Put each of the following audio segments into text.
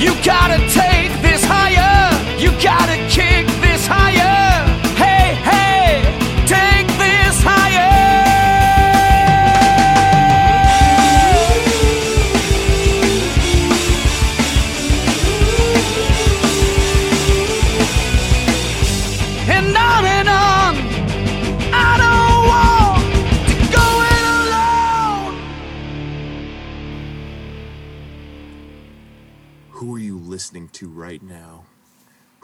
You gotta take this higher. You gotta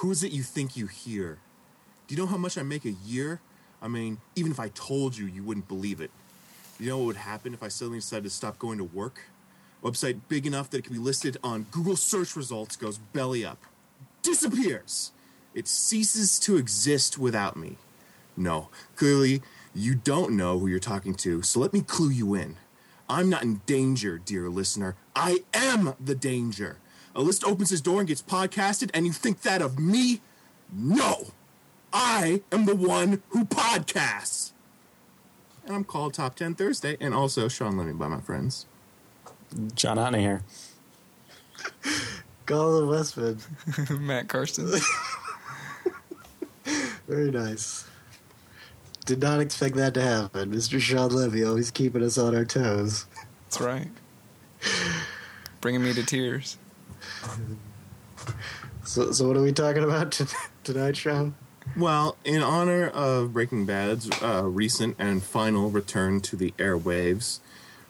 Who is it you think you hear? Do you know how much I make a year? I mean, even if I told you, you wouldn't believe it. You know what would happen if I suddenly decided to stop going to work? Website big enough that it can be listed on Google search results goes belly up. Disappears. It ceases to exist without me. No, clearly you don't know who you're talking to, so let me clue you in. I'm not in danger, dear listener. I am the danger. A list opens his door and gets podcasted, and you think that of me? No! I am the one who podcasts! And I'm called Top 10 Thursday, and also Sean Levy by my friends. John Hotney here. Colin Westman. Matt Carson. Very nice. Did not expect that to happen. Mr. Sean Levy always keeping us on our toes. That's right. Bringing me to tears. So, so what are we talking about t- tonight, Sean? Well, in honor of Breaking Bad's uh, recent and final return to the airwaves,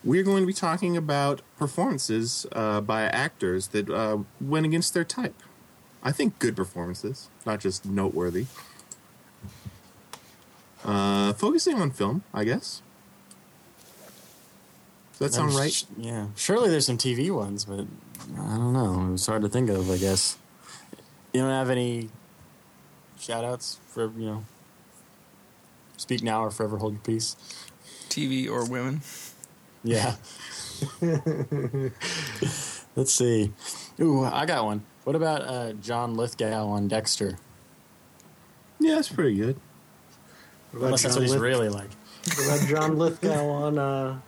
we're going to be talking about performances uh, by actors that uh, went against their type. I think good performances, not just noteworthy. Uh, focusing on film, I guess. Does that sound right? sh- yeah. Surely there's some TV ones, but I don't know. It was hard to think of, I guess. You don't have any shout outs for, you know, Speak Now or Forever Hold Your Peace? TV or women. Yeah. Let's see. Ooh, I got one. What about uh, John Lithgow on Dexter? Yeah, it's pretty good. What about Unless that's John what he's Lith- really like. what about John Lithgow on uh,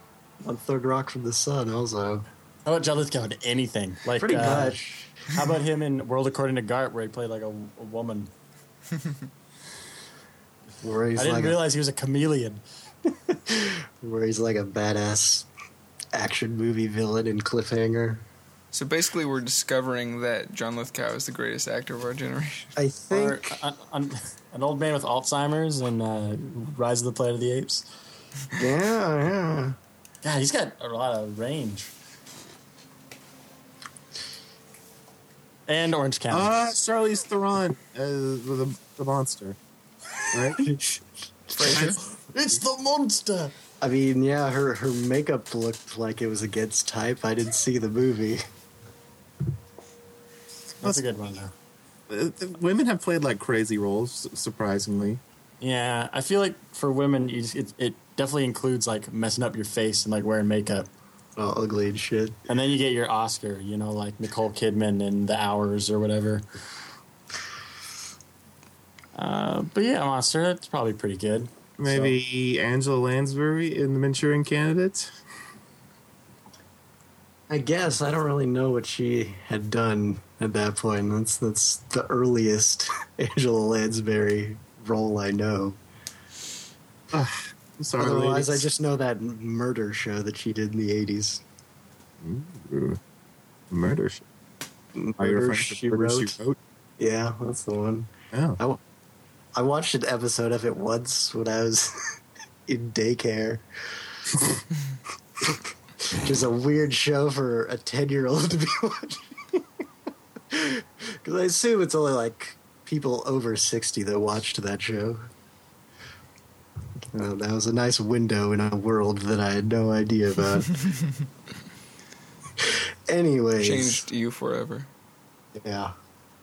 on Third Rock from the Sun? Also, How about John Lithgow in anything? Like, pretty uh, much. How about him in World According to Garp, where he played like a, a woman? Where he's I didn't like realize he was a chameleon. where he's like a badass action movie villain in Cliffhanger. So basically, we're discovering that John Lithgow is the greatest actor of our generation. I think. an, an, an old man with Alzheimer's and uh, Rise of the Planet of the Apes. yeah, yeah. God, he's got a lot of range. And Orange County. Uh, Charlize Theron as the, the monster. Right? Frasier. it's the monster. I mean, yeah, her her makeup looked like it was against type. I didn't see the movie. That's a good one, though. Uh, women have played like crazy roles, surprisingly. Yeah, I feel like for women, you just, it, it definitely includes like messing up your face and like wearing makeup. All ugly and shit. And then you get your Oscar, you know, like Nicole Kidman in The Hours or whatever. Uh, but yeah, Monster, that's probably pretty good. Maybe Angela Lansbury in The Manchurian Candidate. I guess I don't really know what she had done at that point. That's that's the earliest Angela Lansbury role I know. I'm sorry, Otherwise, I just know that murder show that she did in the eighties. Ooh. Murder. Sh- Are you Murder referring to She Murder Wrote. She Wrote? Yeah, that's the one. Oh. I, w- I watched an episode of it once when I was in daycare. Which is a weird show for a 10 year old to be watching. Because I assume it's only like people over 60 that watched that show. Uh, that was a nice window in a world that I had no idea about. Anyways. Changed you forever. Yeah,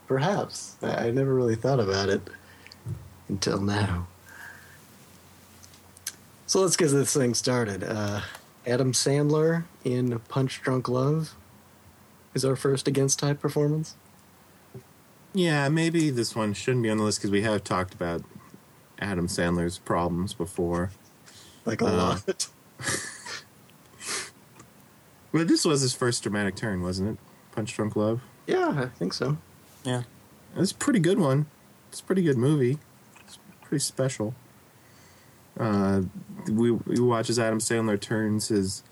perhaps. I, I never really thought about it until now. So let's get this thing started. Uh, Adam Sandler in Punch Drunk Love is our first against type performance. Yeah, maybe this one shouldn't be on the list because we have talked about Adam Sandler's problems before. Like a Uh, lot. But this was his first dramatic turn, wasn't it? Punch Drunk Love. Yeah, I think so. Yeah. It's a pretty good one. It's a pretty good movie. It's pretty special. Uh, we we watch as Adam Sandler turns his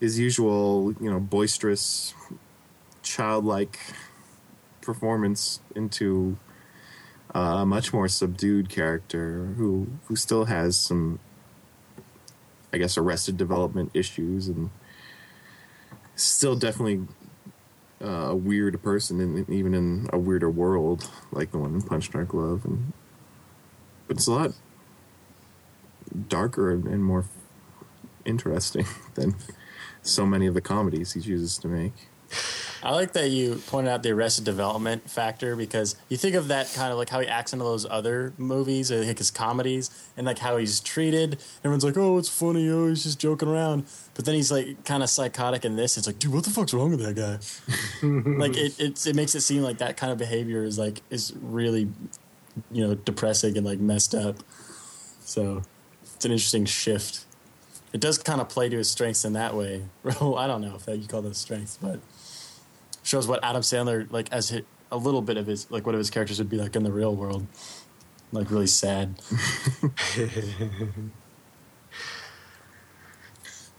his usual, you know, boisterous, childlike performance into a much more subdued character who who still has some, I guess, arrested development issues and still definitely uh, a weird person, in, even in a weirder world like the one in Punch Drunk Love, and but it's a lot darker and more interesting than so many of the comedies he chooses to make. I like that you pointed out the Arrested Development factor because you think of that kind of like how he acts in those other movies, like his comedies, and like how he's treated. Everyone's like, "Oh, it's funny. Oh, he's just joking around." But then he's like kind of psychotic in this. It's like, dude, what the fuck's wrong with that guy? like it, it, it makes it seem like that kind of behavior is like is really, you know, depressing and like messed up. So it's an interesting shift. It does kind of play to his strengths in that way. I don't know if that you call those strengths, but shows what Adam Sandler like as hi a little bit of his like what of his characters would be like in the real world, like really sad.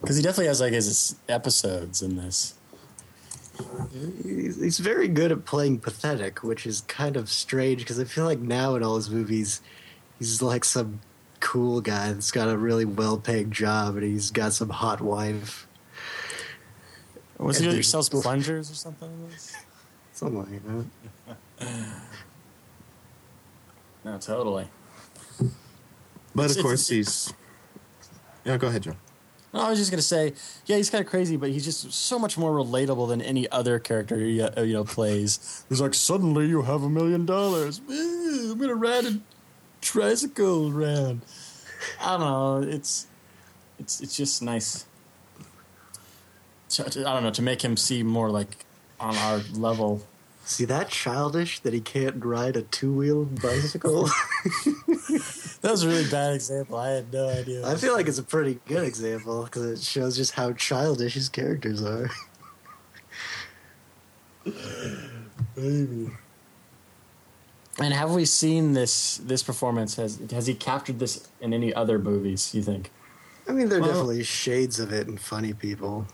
Because he definitely has like his episodes in this. He's, he's very good at playing pathetic, which is kind of strange because I feel like now in all his movies, he's like some cool guy that's got a really well-paying job and he's got some hot wife, Was And he there's- sells plungers or something? in this? something like that. No, totally. But It's- of course, it's- he's. Yeah, go ahead, John. No, I was just gonna say, yeah, he's kind of crazy, but he's just so much more relatable than any other character he uh, you know plays. He's like, suddenly you have a million dollars. I'm gonna ride a tricycle around. I don't know. It's it's it's just nice. To, to- I don't know to make him seem more like on our level. See that childish that he can't ride a two-wheeled bicycle? That was a really bad example. I had no idea. I feel like it's a pretty good example because it shows just how childish his characters are. Maybe. And have we seen this this performance? Has has he captured this in any other movies? You think? I mean, there are Well- definitely shades of it in Funny People.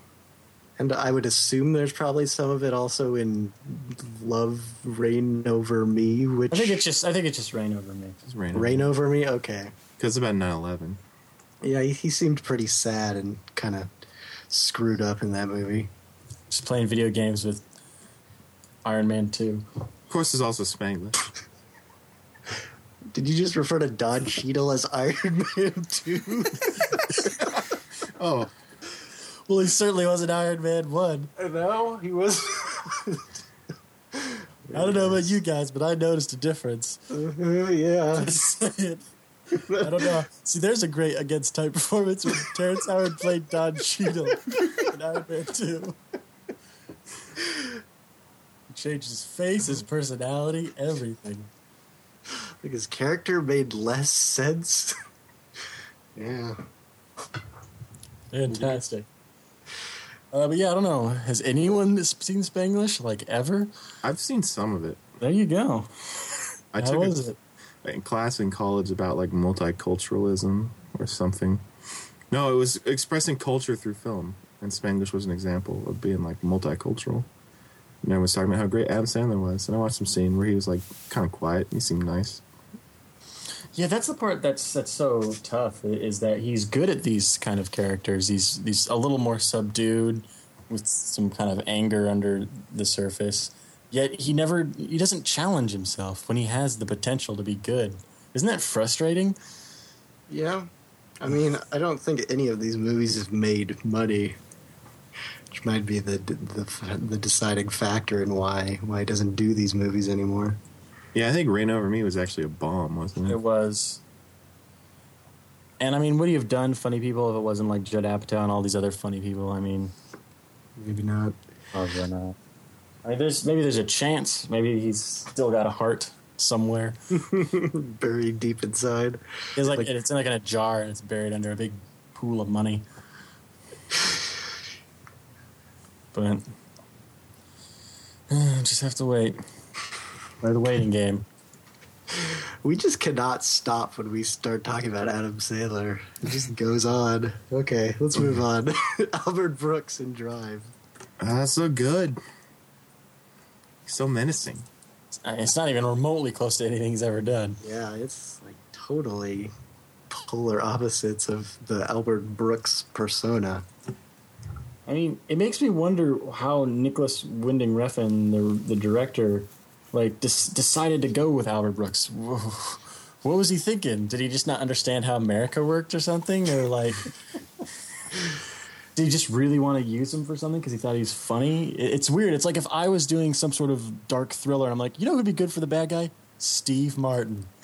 And I would assume there's probably some of it also in Love Reign Over Me, which. I think it's just I think it's just reign over me. It's raining. Reign Over Me? Okay. Because it's about 9 11. Yeah, he, he seemed pretty sad and kind of screwed up in that movie. Just playing video games with Iron Man two. Of course, there's also Spanglish. Did you just refer to Don Cheadle as Iron Man 2? Oh, Well, he certainly wasn't Iron Man one. no, he was. I don't know about you guys, but I noticed a difference. Uh-huh, yeah. Just saying. I don't know. See, there's a great against type performance when Terrence Howard played Don Cheadle in Iron Man 2. He changed his face, his personality, everything. Like his character made less sense. yeah. Fantastic. Uh, but yeah, I don't know. Has anyone seen Spanglish like ever? I've seen some of it. There you go. I How took was a, it? a class in college about like multiculturalism or something. No, it was expressing culture through film, and Spanglish was an example of being like multicultural. And I was talking about how great Adam Sandler was, and I watched some scene where he was like kind of quiet. He seemed nice. Yeah, that's the part that's that's so tough is that he's good at these kind of characters. He's he's a little more subdued with some kind of anger under the surface. Yet he never he doesn't challenge himself when he has the potential to be good. Isn't that frustrating? Yeah. I mean, I don't think any of these movies have made money, which might be the the, the deciding factor in why why he doesn't do these movies anymore. Yeah, I think Reign Over Me was actually a bomb, wasn't it? It was. And I mean, would he have done funny people if it wasn't like Judd Apatow and all these other funny people? I mean, Maybe not. probably not. I mean, there's maybe there's a chance. Maybe he's still got a heart somewhere. Buried deep inside. It's like, Like- it's in like in a jar and it's buried under a big pool of money. But Just have to wait. Play the waiting game. We just cannot stop when we start talking about Adam Sandler. It just goes on. Okay, let's move on. Albert Brooks and Drive. Ah, so good. So menacing. Uh, It's not even remotely close to anything he's ever done. Yeah, it's like totally polar opposites of the Albert Brooks persona. I mean, it makes me wonder how Nicolas Winding Refn, the the director, like decided to go with Albert Brooks. Whoa. What was he thinking? Did he just not understand how America worked or something, or like? Did he just really want to use him for something because he thought he was funny? It's weird. It's like if I was doing some sort of dark thriller, I'm like, you know who'd be good for the bad guy? Steve Martin.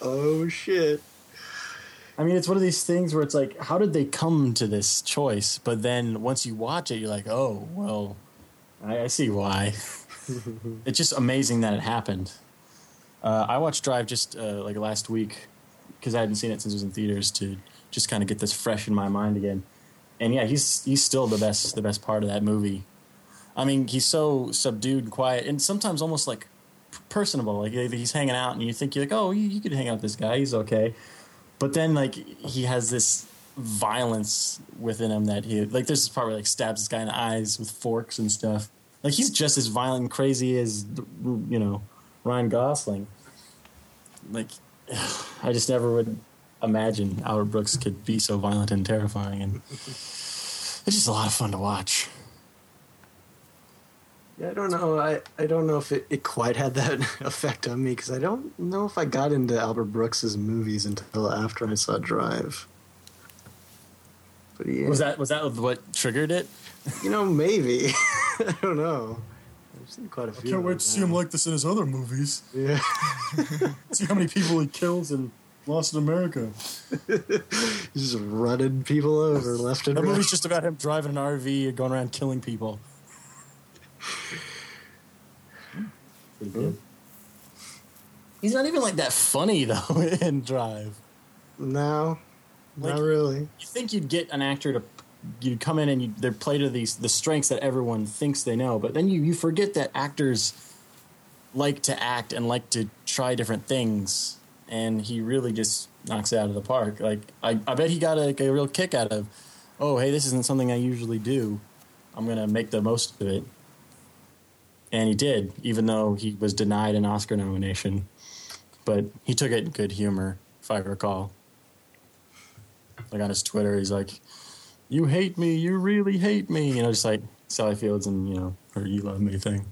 Oh shit. I mean, it's one of these things where it's like, how did they come to this choice? But then once you watch it, you're like, oh, well, I, I see why. it's just amazing that it happened. Uh, I watched Drive just uh, like last week because I hadn't seen it since it was in theaters to just kind of get this fresh in my mind again. And yeah, he's he's still the best the best part of that movie. I mean, he's so subdued and quiet, and sometimes almost like personable. Like he's hanging out, and you think you're like, oh, you, you could hang out with this guy. He's okay. But then like he has this violence within him that he like. This where he, like stabs this guy in the eyes with forks and stuff. Like he's just as violent and crazy as you know Ryan Gosling. Like I just never would imagine Albert Brooks could be so violent and terrifying, and it's just a lot of fun to watch. Yeah, I don't know. I, I don't know if it, it quite had that effect on me because I don't know if I got into Albert Brooks's movies until after I saw Drive. But yeah, Was that was that what triggered it? you know maybe I don't know. I've seen quite a few. of them now. like this in his other movies. Yeah, See how many people he kills in Lost in America. he's just running people over left and That right. movie's just about him driving an RV and going around killing people. Hmm. Pretty good. He's not even like that funny though in Drive. No, Like- not really. You think you'd get an actor to you'd come in and you, they're play to these the strengths that everyone thinks they know, but then you you forget that actors like to act and like to try different things, and he really just knocks it out of the park. Like I, I bet he got a, a real kick out of, oh hey, this isn't something I usually do. I'm gonna make the most of it, and he did, even though he was denied an Oscar nomination. But he took it in good humor, if I recall like on his Twitter, he's like, "You hate me, you really hate me," you know, just like Sally Fields and you know her "You Love Me" thing.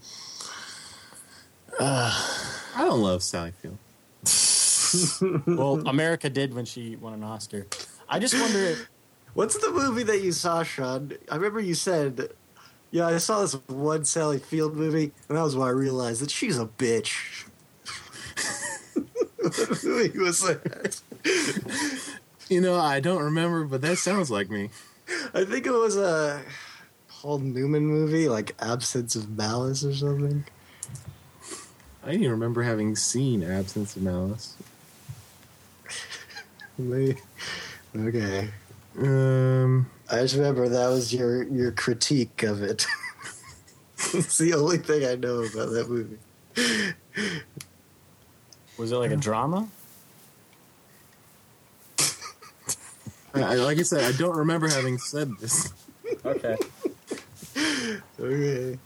I don't love Sally Field. Well, America did when she won an Oscar. I just wonder. If, What's the movie that you saw, Sean? I remember you said, "Yeah, I saw this one Sally Field movie, and that was why I realized that she's a bitch." what movie was that? You know, I don't remember, but that sounds like me. I think it was a Paul Newman movie, like Absence of Malice or something. I didn't even remember having seen Absence of Malice. Maybe. Okay. Um, I just remember that was your your critique of it. it's the only thing I know about that movie. was it like a drama? I, I- like I said, I don't remember having said this. Okay, Okay.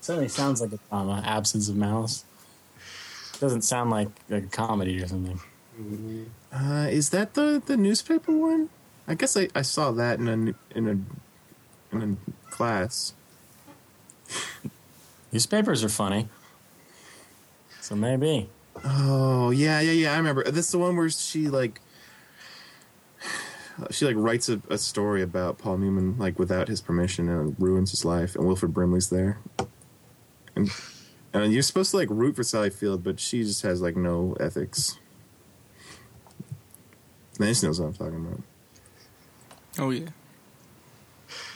certainly sounds like a drama. Absence of malice doesn't sound like, like a comedy or something. Uh, is that the the newspaper one? I guess I, I saw that in a n- in a in a class. Newspapers are funny, so maybe. Oh yeah, yeah, yeah. I remember. This is the one where she like she like writes a, a story about Paul Newman like without his permission and ruins his life. And Wilford Brimley's there, and and you're supposed to like root for Sally Field, but she just has like no ethics. Nancy knows what I'm talking about. Oh yeah.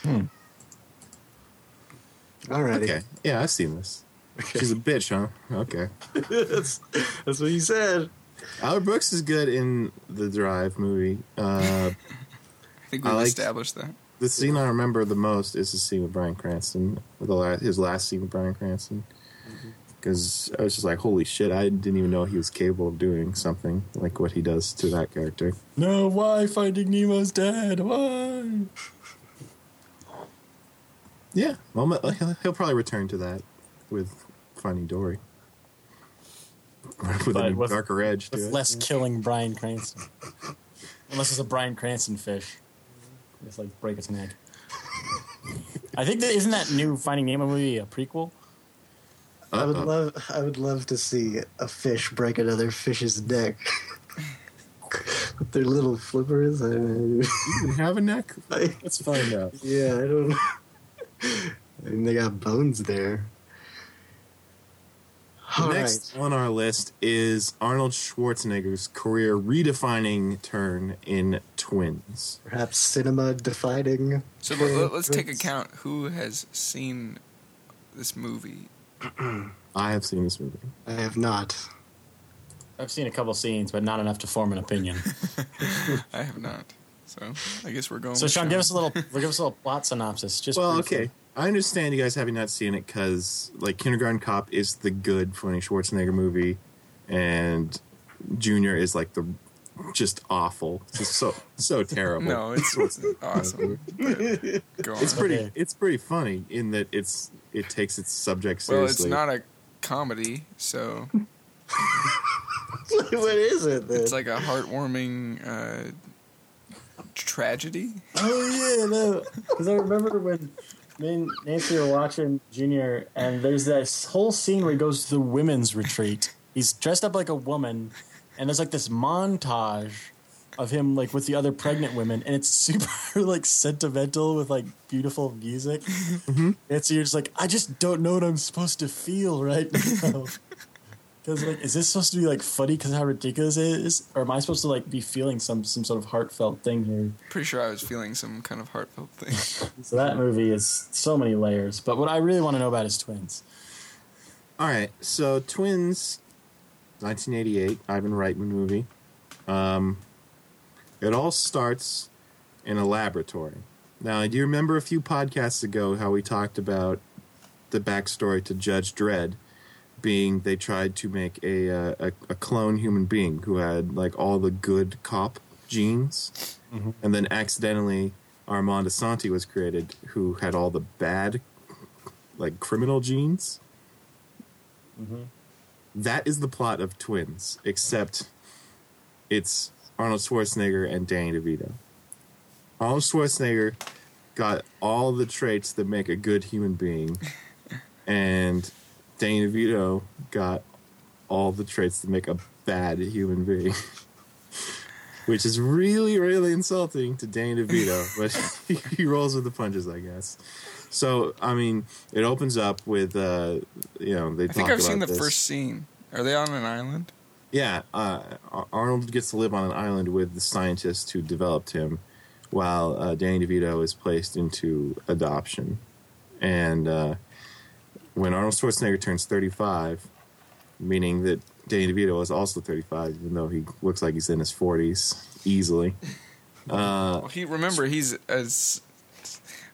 Hmm. Alrighty. Okay, yeah, I've seen this. She's a bitch, huh? Okay. that's, that's what you said. Albert Brooks is good in the Drive movie. Uh, I think we've like- established that. the scene I remember the most is the scene with Bryan Cranston, the la- his last scene with Bryan Cranston. Because I was just like, holy shit, I didn't even know he was capable of doing something like what he does to that character. No, why Finding Nemo's dead? Why? Yeah, well, he'll, he'll probably return to that with Finding Dory. With But a with- darker edge to With it. less killing Bryan Cranston. Unless it's a Bryan Cranston fish. Just like break its neck. I think that isn't that new Finding Nemo movie a prequel? Uh-uh. I would love, I would love to see a fish break another fish's neck with their little flippers. I, You even have a neck? Let's find out. yeah, I don't. I mean, they got bones there. The All right. next on our list is Arnold Schwarzenegger's career redefining turn in Twins. perhaps cinema defining. So let, us take account who has seen this movie. I have seen this movie. I have not. I've seen a couple scenes, but not enough to form an opinion. I have not. So I guess we're going. So with Sean, give us a little, give us a little plot synopsis. Just Well, briefly. okay. I understand you guys having not seen it because, like, Kindergarten Cop is the good funny Schwarzenegger movie, and Junior is like the just awful, just so so terrible. No, it's, it's awesome. But Go on. it's pretty. Okay. It's pretty funny in that it's it takes its subject seriously. well, it's not a comedy, so what is it then? it's like a heartwarming uh, tragedy. Oh yeah, no. Because I remember when me and Nancy were watching Junior, and there's this whole scene where he goes to the women's retreat. He's dressed up like a woman, and there's like this montage of him like with the other pregnant women, and it's super like sentimental with like beautiful music. Mm-hmm. And so you're just like, I just don't know what I'm supposed to feel right now. Because like, is this supposed to be like funny because how ridiculous it is, or am I supposed to like be feeling some some sort of heartfelt thing here? Pretty sure I was feeling some kind of heartfelt thing. So that movie is so many layers. But what I really want to know about is twins. All right, so Twins, 1988, Ivan Reitman movie. Um, it all starts in a laboratory. Now, do you remember a few podcasts ago how we talked about the backstory to Judge Dredd? Being they tried to make a, uh, a a clone human being who had like all the good cop genes, and then accidentally Armand Assante was created, who had all the bad, like criminal genes. That is the plot of Twins, except it's Arnold Schwarzenegger and Danny DeVito. Arnold Schwarzenegger got all the traits that make a good human being, and Danny DeVito got all the traits that make a bad human being. Which is really, really insulting to Danny DeVito, but he, he rolls with the punches, I guess. So, I mean, it opens up with, uh, you know, they I think I've seen the this. first scene. Are they on an island? Yeah, uh, Arnold gets to live on an island with the scientist who developed him, while uh, Danny DeVito is placed into adoption. And uh, when Arnold Schwarzenegger turns 35, meaning that Danny DeVito is also 35, even though he looks like he's in his 40s easily. Uh, Well, he remember he's as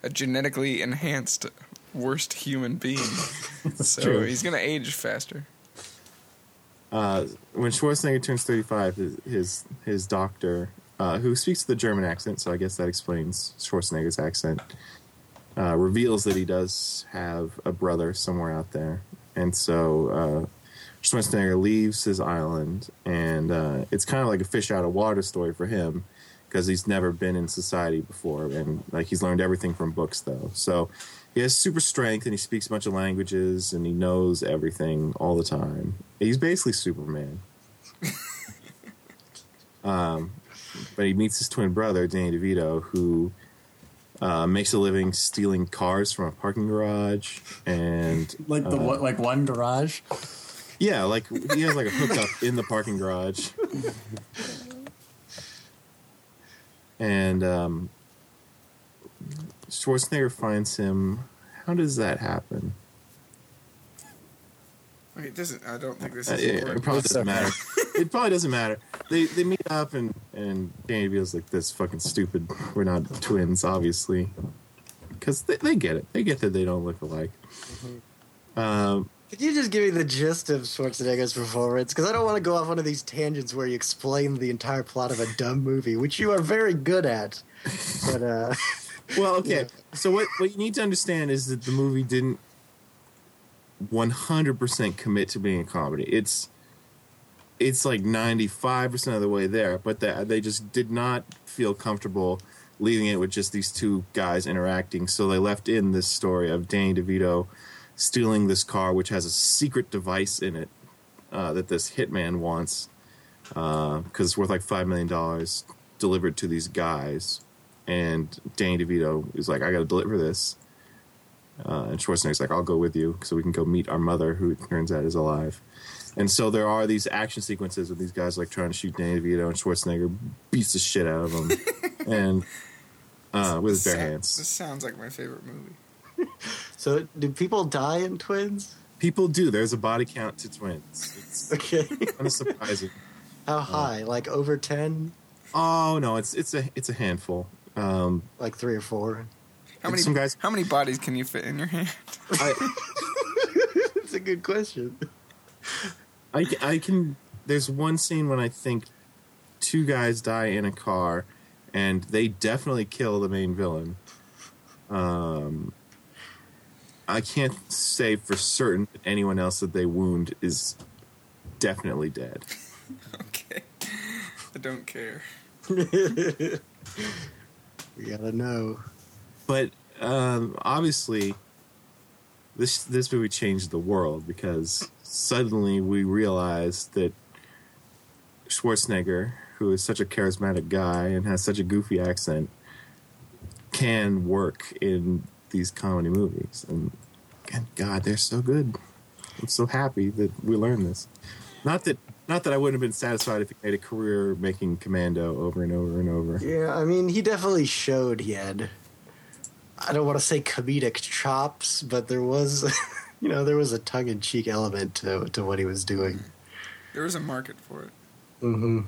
a genetically enhanced worst human being, so true. he's gonna age faster. uh, when Schwarzenegger turns 35, his his, his doctor, uh, who speaks with the German accent, so I guess that explains Schwarzenegger's accent, uh, reveals that he does have a brother somewhere out there. And so uh, Schwarzenegger leaves his island, and uh, it's kind of like a fish out of water story for him because he's never been in society before, and like he's learned everything from books though. So he has super strength, and he speaks a bunch of languages, and he knows everything all the time. He's basically Superman. um, but he meets his twin brother, Danny DeVito, who uh, makes a living stealing cars from a parking garage, and Like the one, like one garage. yeah, like he has like a hookup in the parking garage. and um, Schwarzenegger finds him. How does that happen? Okay, it doesn't. I don't think this Uh, is. it, it probably doesn't matter. it probably doesn't matter. They they meet up and and Danny DeVito's like this fucking stupid. We're not twins, obviously, because they, they get it. They get that they don't look alike. Um, Could you just give me the gist of Schwarzenegger's performance? Because I don't want to go off one of these tangents where you explain the entire plot of a dumb movie, which you are very good at. But uh, well, okay. Yeah. So what what you need to understand is that the movie didn't 100% commit to being a comedy. It's it's like 95% of the way there, but that they just did not feel comfortable leaving it with just these two guys interacting. So they left in this story of Danny DeVito stealing this car, which has a secret device in it uh, that this hitman wants because it's worth like $5 million delivered to these guys. And Danny DeVito is like, I got to deliver this. Uh, and Schwarzenegger's like, I'll go with you so we can go meet our mother, who it turns out is alive. And so there are these action sequences with these guys like trying to shoot Danny DeVito, and Schwarzenegger beats the shit out of them, and uh, with his bare Sa- hands. This sounds like my favorite movie. so do people die in twins? People do. There's a body count to twins. It's Okay. kind of surprising. How high? Like over 10? Oh no, it's it's a it's a handful. Um, Like three or four? How many Some guys- How many bodies can you fit in your hand? I, That's a good question. I, I can. There's one scene when I think two guys die in a car, and they definitely kill the main villain. Um, I can't say for certain that anyone else that they wound is definitely dead. okay. I don't care. We gotta know. But um, obviously, this this movie changed the world because suddenly we realized that Schwarzenegger, who is such a charismatic guy and has such a goofy accent, can work in these comedy movies. And, God, they're so good. I'm so happy that we learned this. Not that not that I wouldn't have been satisfied if he made a career making Commando over and over and over. Yeah, I mean, he definitely showed he had. I don't want to say comedic chops, but there was, you know, there was a tongue in cheek element to to what he was doing. There was a market for it. Mm-hmm.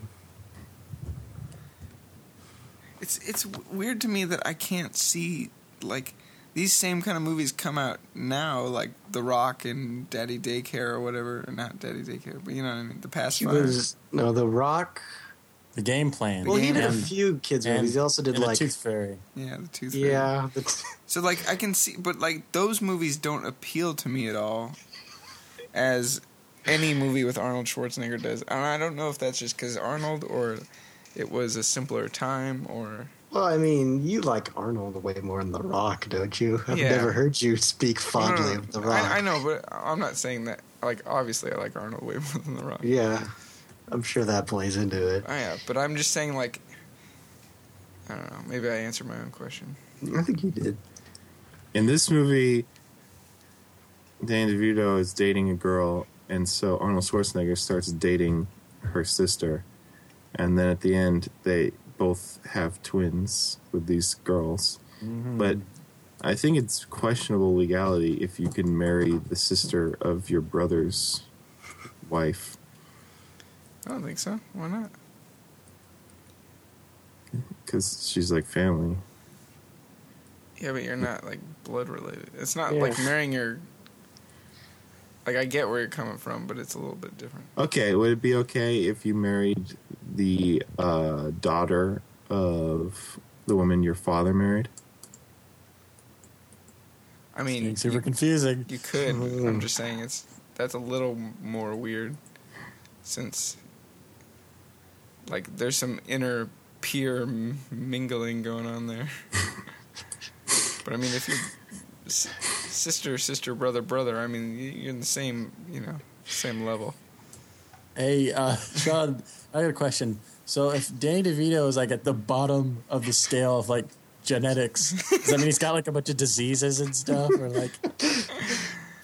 It's it's w- weird to me that I can't see like these same kind of movies come out now, like The Rock and Daddy Daycare or whatever. Or not Daddy Daycare, but you know what I mean. The Past was no The Rock. The game plan. Well, he did a few kids and- movies. He also did and the like Tooth Fairy. Yeah, the Tooth. Fairy. yeah, the, So like I can see, but like those movies don't appeal to me at all, as any movie with Arnold Schwarzenegger does. And I don't know if that's just because Arnold or it was a simpler time or well, I mean, you like Arnold way more than The Rock, don't you? I've Yeah. never heard you speak fondly No, no, of The. Rock. I, I know, but I'm not saying that. Like obviously, I like Arnold way more than The Rock. Yeah, I'm sure that plays into it. I yeah, but I'm just saying like. I don't know. Maybe I answered my own question. I think you did. in this movie, Danny DeVito is dating a girl, and so Arnold Schwarzenegger starts dating her sister, and then at the end they both have twins with these girls. Mm-hmm. But I think it's questionable legality if you can marry the sister of your brother's wife. I don't think so. Why not? Because she's like family. Yeah, but you're not like blood related. It's not Yeah. like marrying your. Like I get where you're coming from, but it's a little bit different. Okay, would it be okay if you married the uh, daughter of the woman your father married? I mean, Being super you, confusing. you could. I'm just saying it's that's a little more weird, since like there's some inner peer m- mingling going on there. but I mean, if you're s- sister, sister, brother, brother, I mean, you're in the same, you know, same level. Hey, uh, Sean, I got a question. So if Danny DeVito is like at the bottom of the scale of like genetics, does that mean he's got like a bunch of diseases and stuff, or like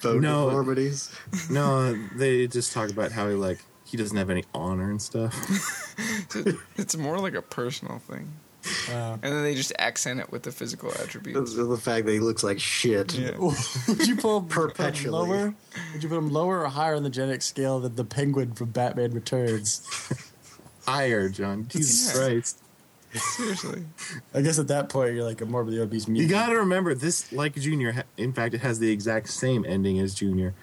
Bone No. deformities. No, they just talk about how he like he doesn't have any honor and stuff. It's more like a personal thing, uh, and then they just accent it with the physical attributes. The, the fact that he looks like shit. Yeah. would you pull him Perpetually. lower? Would you put him lower or higher on the genetic scale than the Penguin from Batman Returns? higher, John. Jesus Yeah. Christ. Seriously. I guess at that point you're like a morbidly obese You got to remember this, like Junior. In fact, it has the exact same ending as Junior,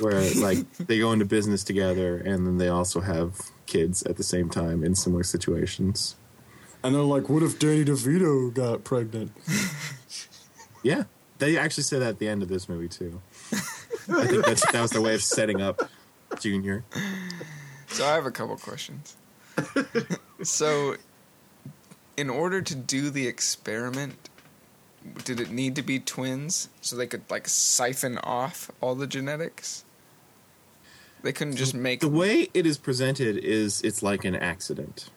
where like they go into business together, and then they also have kids at the same time in similar situations. and they're like, "What if Danny DeVito got pregnant?" Yeah, they actually say that at the end of this movie too. I think that's, that was their way of setting up Junior. So I have a couple questions. so, in order to do the experiment, did it need to be twins so they could like siphon off all the genetics? They couldn't just make The way it is presented is it's like an accident.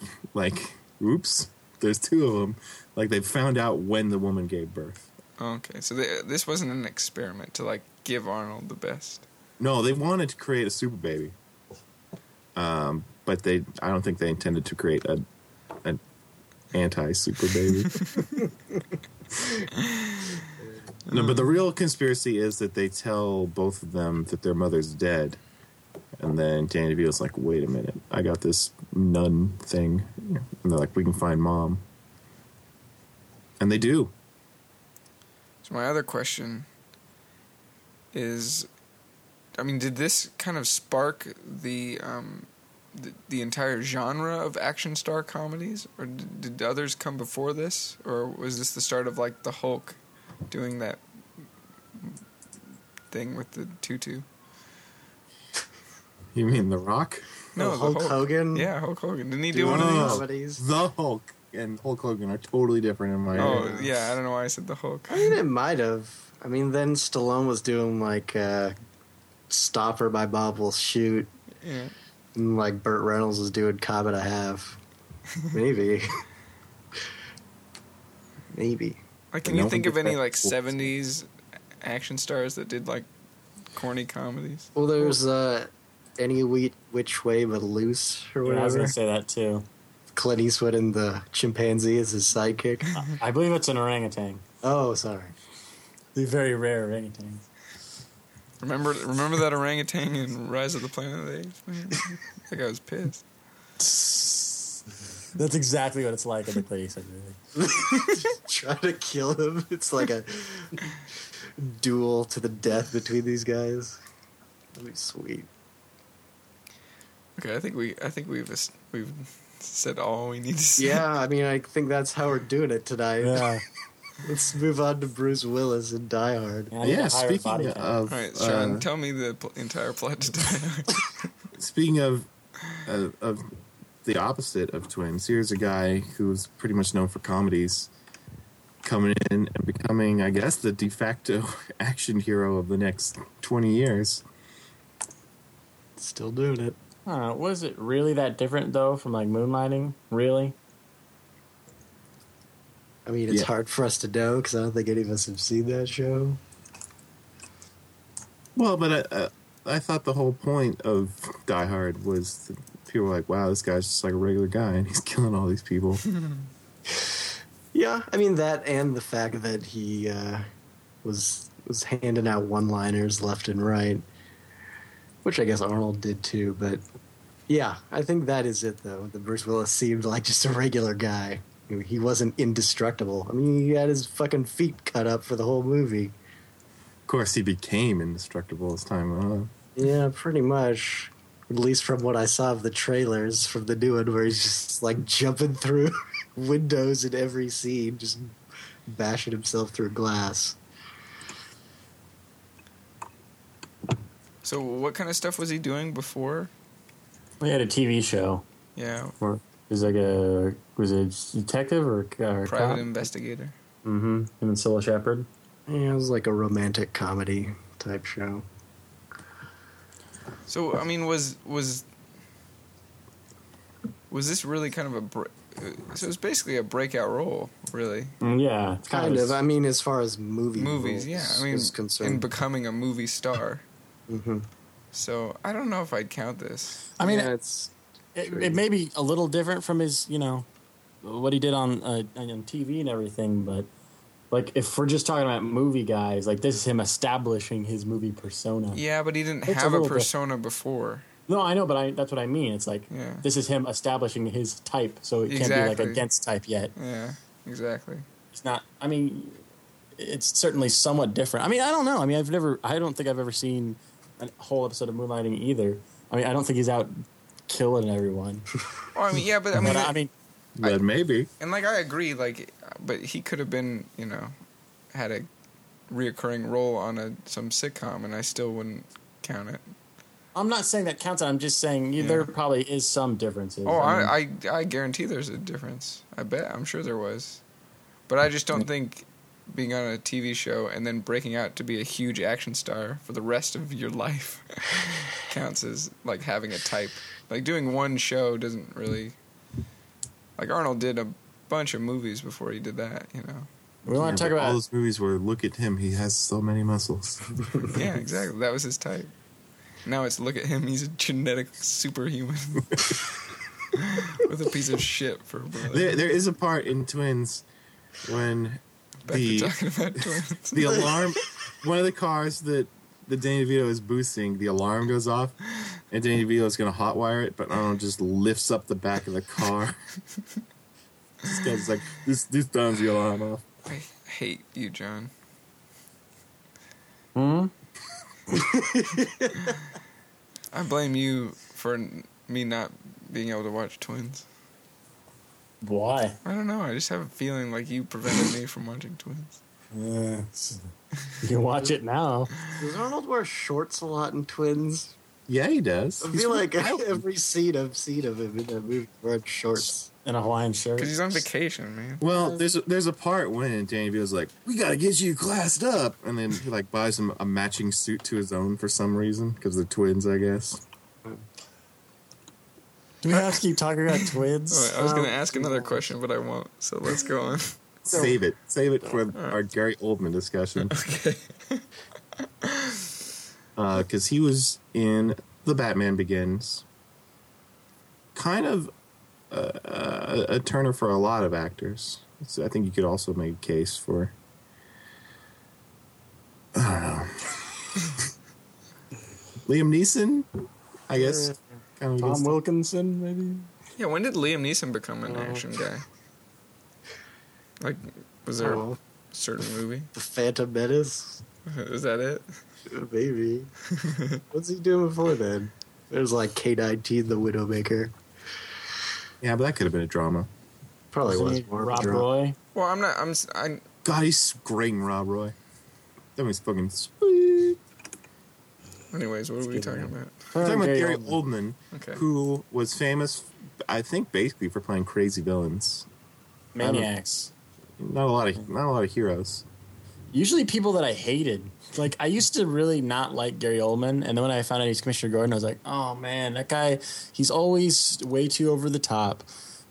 Like, oops, there's two of them. Like they found out when the woman gave birth. Okay, so they, this wasn't an experiment to like give Arnold the best. No, they wanted to create a super baby. Um, but they I don't think they intended to create a anti super baby. no, but the real conspiracy is that they tell both of them that their mother's dead. And then Danny DeVito's like, wait a minute, I got this nun thing. And they're like, we can find mom. And they do. So my other question is, I mean, did this kind of spark the um, the, the entire genre of action star comedies, or did, did others come before this, or was this the start of like the Hulk doing that thing with the tutu? You mean The Rock? No, Oh, the Hulk Hogan? Yeah, Hulk Hogan. Didn't he do Doing one of these? comedies. The Hulk and Hulk Hogan are totally different in my Oh head. yeah, I don't know why I said the Hulk. I mean, it might have. I mean, then Stallone was doing like uh, "Stop Or" My Mom Will Shoot, Yeah. And like Burt Reynolds is doing "Cop and a Half." Maybe, maybe. Like, can No you think of any like Hulk. '70s action stars that did like corny comedies? Well, there's uh, any wheat which way but loose or Yeah, I was gonna say that too. Clint Eastwood and the chimpanzee as his sidekick. I believe it's an orangutan. oh, sorry. The very rare orangutan. Remember, remember that orangutan in Rise of the Planet of the Apes? Man? that guy was pissed. That's exactly what it's like in the Clint Eastwood movie. Trying to kill him. It's like a duel to the death between these guys. That'd be sweet. Okay, I think we, I think we've, es- we've said all we need to say. Yeah, I mean, I think that's how we're doing it tonight. Yeah. Let's move on to Bruce Willis and Die Hard. I need Yeah, speaking of All right, Sean, uh, tell me the pl- entire plot to Die Hard. Speaking of uh, of the opposite of twins, here's a guy who's pretty much known for comedies coming in and becoming, I guess, the de facto action hero of the next 20 years. Still doing it. I know. Was it really that different though from like moonlighting? Really? I mean, it's Yeah. hard for us to know because I don't think any of us have seen that show. Well, but I, uh, I thought the whole point of Die Hard was that people were like, wow, this guy's just like a regular guy and he's killing all these people. Yeah, I mean that, and the fact that he uh, was was handing out one-liners left and right, which I guess Arnold did too. But yeah, I think that is it though. The Bruce Willis seemed like just a regular guy. I mean, He wasn't indestructible. I mean, he had his fucking feet cut up for the whole movie. of course, he became indestructible as time went on. Yeah, pretty much. At least from what I saw of the trailers from the new one, where he's just like jumping through windows in every scene, just bashing himself through glass. so, what kind of stuff was he doing before? We had a TV show. Yeah, Or was like a was it a detective or, or private investigator. Mm-hmm. Him and Cybill Shepherd. Yeah, it was like a romantic comedy type show. So, I mean, was was was this really kind of a br- uh, so it's basically a breakout role, really? Mm, yeah, it's Kind of. I mean, as far as movie Movies, yeah. I mean, in becoming a movie star. mm-hmm. So I don't know if I'd count this. I mean, yeah, it's it, it may be a little different from his, you know, what he did on uh, on TV and everything, but like if we're just talking about movie guys, like this is him establishing his movie persona. Yeah, but he didn't It's have a, little bit- persona before. No, I know, but I, that's what I mean. It's like Yeah. this is him establishing his type, so it can't be like against type yet. Yeah, exactly. It's not. I mean, it's certainly somewhat different. I mean, I don't know. I mean, I've never. I don't think I've ever seen a whole episode of Moonlighting either. I mean, I don't think he's out killing everyone. Well, I mean, yeah, but I mean, but I mean, But maybe. and like I agree, like, but he could have been, you know, had a reoccurring role on a some sitcom, and I still wouldn't count it. I'm not saying that counts. I'm just saying Yeah. there probably is some differences. Oh, mean, I, I, I guarantee there's a difference. I bet. I'm sure there was. But I just don't think being on a TV show and then breaking out to be a huge action star for the rest of your life counts as like having a type. Like doing one show doesn't really. Like Arnold did a bunch of movies before he did that, you know. we want to talk but all those movies where look at him, he has so many muscles. Yeah, exactly. That was his type. Now it's look at him, he's a genetic superhuman. With a piece of shit for a brother. there, there is a part in Twins when Back the- to talking about twins. the alarm, one of the cars that that Danny DeVito is boosting, the alarm goes off, and Danny DeVito is going to hotwire it, but Arnold just lifts up the back of the car. this guy's like, this this turns the alarm off. I hate you, John. Hmm? I blame you for me not being able to watch Twins. Why? I don't know. I just have a feeling like you prevented me from watching Twins. You can watch it now. Does Arnold wear shorts a lot in Twins? Yeah, he does. I feel like Iowa. every scene I've seen of him in that movie wearing shorts. and a Hawaiian shirt. Because he's on vacation, man. Well, there's a, there's a part when Danny DeVito's like, "We gotta get you classed up," and then he like buys him a matching suit to his own for some reason because they're twins, I guess. Do we have to keep talking about twins? I was going to Um, ask another question, but I won't. So let's go on. Save it, save it for our Gary Oldman discussion. Okay. because he was in The Batman Begins. Kind of uh, a, a turner for a lot of actors. So I think you could also make a case for. I don't know. Liam Neeson, I guess. Kind of Tom Wilkinson, maybe. Yeah, when did Liam Neeson become an action guy? Like, was there Oh, a certain movie? the Phantom Menace? Is that it? Maybe. What's he doing before then? There's like K-19, the Widowmaker. Yeah, but that could have been a drama. Probably Wasn't was more of a Rob drama. Roy. Well, I'm not. I'm. s- I, God, he's great Rob Roy. That was fucking sweet. anyways, what are we talking him about? We're talking about Gary Gary Oldman. Oldman, Okay. who was famous, I think, basically for playing crazy villains. Maniacs. Um, Not a lot of not a lot of heroes. Usually people that I hated. Like I used to really not like Gary Oldman, and then when I found out he's Commissioner Gordon, I was like, oh man, that guy. He's always way too over the top,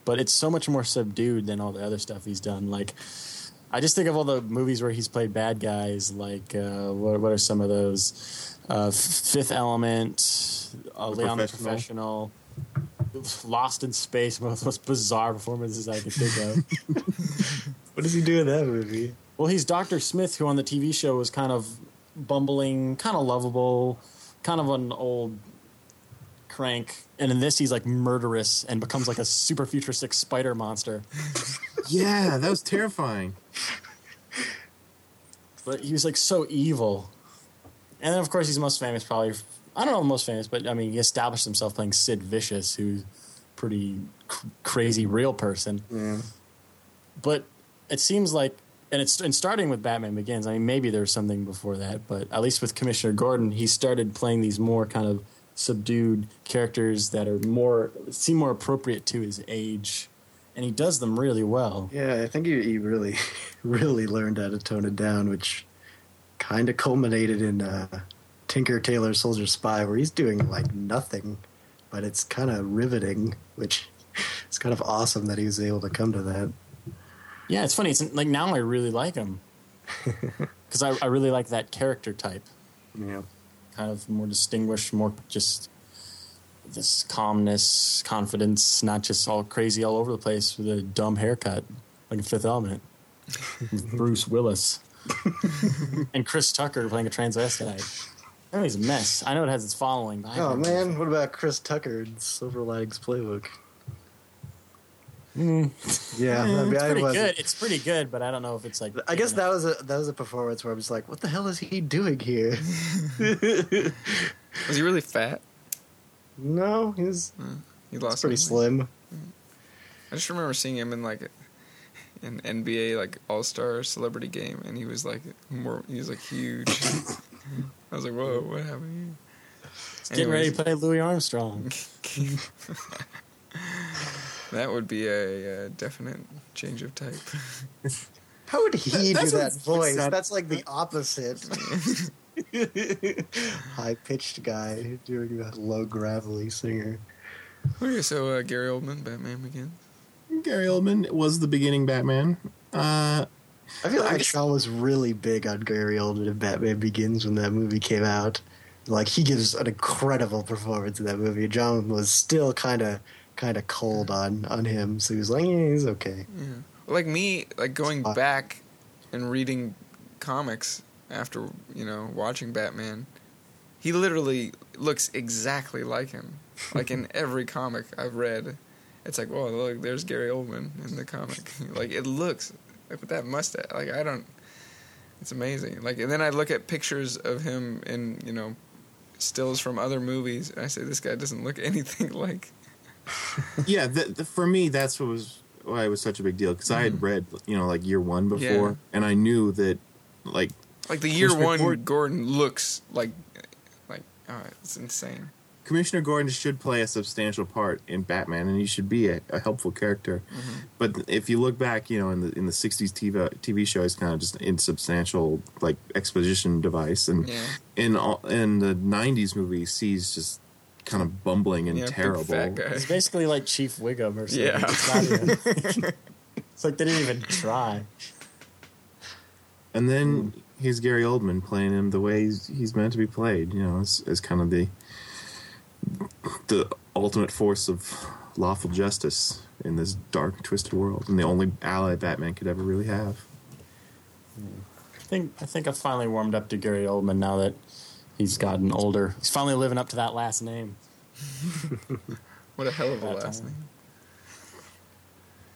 but it's so much more subdued than all the other stuff he's done. Like. I just think of all the movies where he's played bad guys. Like, uh, what, what are some of those? Uh, Fifth Element, uh, Leon the Professional. Lost in Space, one of the most bizarre performances I can think of. What does he do in that movie? Well, he's Dr. Smith, who on the TV show was kind of bumbling, kind of lovable, kind of an old crank. And in this, he's like murderous and becomes like a super futuristic spider monster. Yeah, that was terrifying. But he was like so evil. And then, of course, he's most famous probably. I don't know most famous, but I mean, he established himself playing Sid Vicious, who's pretty cr- crazy real person. Yeah. But it seems like, and it's and starting with Batman Begins. I mean, maybe there was something before that, but at least with Commissioner Gordon, he started playing these more kind of subdued characters that are more seem more appropriate to his age, and he does them really well. Yeah, I think he, he really, really learned how to tone it down, which kind of culminated in uh, Tinker Tailor Soldier Spy, where he's doing like nothing, but it's kind of riveting, which is kind of awesome that he was able to come to that. Yeah, it's funny. It's like now I really like him because I, I really like that character type. Yeah. Kind of more distinguished, more just this calmness, confidence, not just all crazy all over the place with a dumb haircut like in Fifth Element. with Bruce Willis and Chris Tucker playing a transvestite. I know he's a mess. I know it has its following. But Oh man, what about Chris Tucker and Silver Linings Playbook? Mm. Yeah, I mean, it's pretty good. It's pretty good, but I don't know if it's like. I guess that was a that was a performance where I was like, "What the hell is he doing here?" Was he really fat? no, he's He lost pretty some slim. I just remember seeing him in like an NBA like All Star celebrity game, and he was like more. He was like huge. I was like, whoa, what happened? He's getting ready to play Louis Armstrong. That would be a, uh definite change of type. How would he do that voice? sad. That's like the opposite. High pitched guy doing a low gravelly singer. Okay, so uh, Gary Oldman, Batman Begins. Gary Oldman was the beginning Batman. Uh, I feel like guess- Sean was really big on Gary Oldman in Batman Begins when that movie came out. Like he gives an incredible performance in that movie. John was still kind of kind of cold on on him, so he was like, yeah, he's okay. Yeah. Like me, like going Spot. back and reading comics after you know watching Batman, he literally looks exactly like him. Like in every comic I've read, it's like, oh look, there's Gary Oldman in the comic. like it looks like with that mustache. Like I don't. It's amazing. Like and then I look at pictures of him in you know stills from other movies, and I say this guy doesn't look anything like. yeah, th th for me, that's what was why it was such a big deal because I had mm-hmm. read, you know, like year one before, Yeah. and I knew that, like, Like the year Commissioner one Gordon- Gordon looks like, like oh, it's insane. Commissioner Gordon should play a substantial part in Batman, and he should be a, a helpful character. Mm-hmm. But if you look back, you know, in the in the '60s TV TV show, he's kind of just an insubstantial like exposition device, and Yeah. in all, in the '90s movies, he's just kind of bumbling and Yeah, terrible. fat. It's basically like Chief Wiggum or something. Yeah. It's, even- it's like they didn't even try. And then he's Gary Oldman playing him the way he's, he's meant to be played. You know, as, as kind of the the ultimate force of lawful justice in this dark, twisted world, and the only ally Batman could ever really have. Hmm. I think I think I've finally warmed up to Gary Oldman now that he's gotten older. He's finally living up to that last name. What a hell of a That last time. name.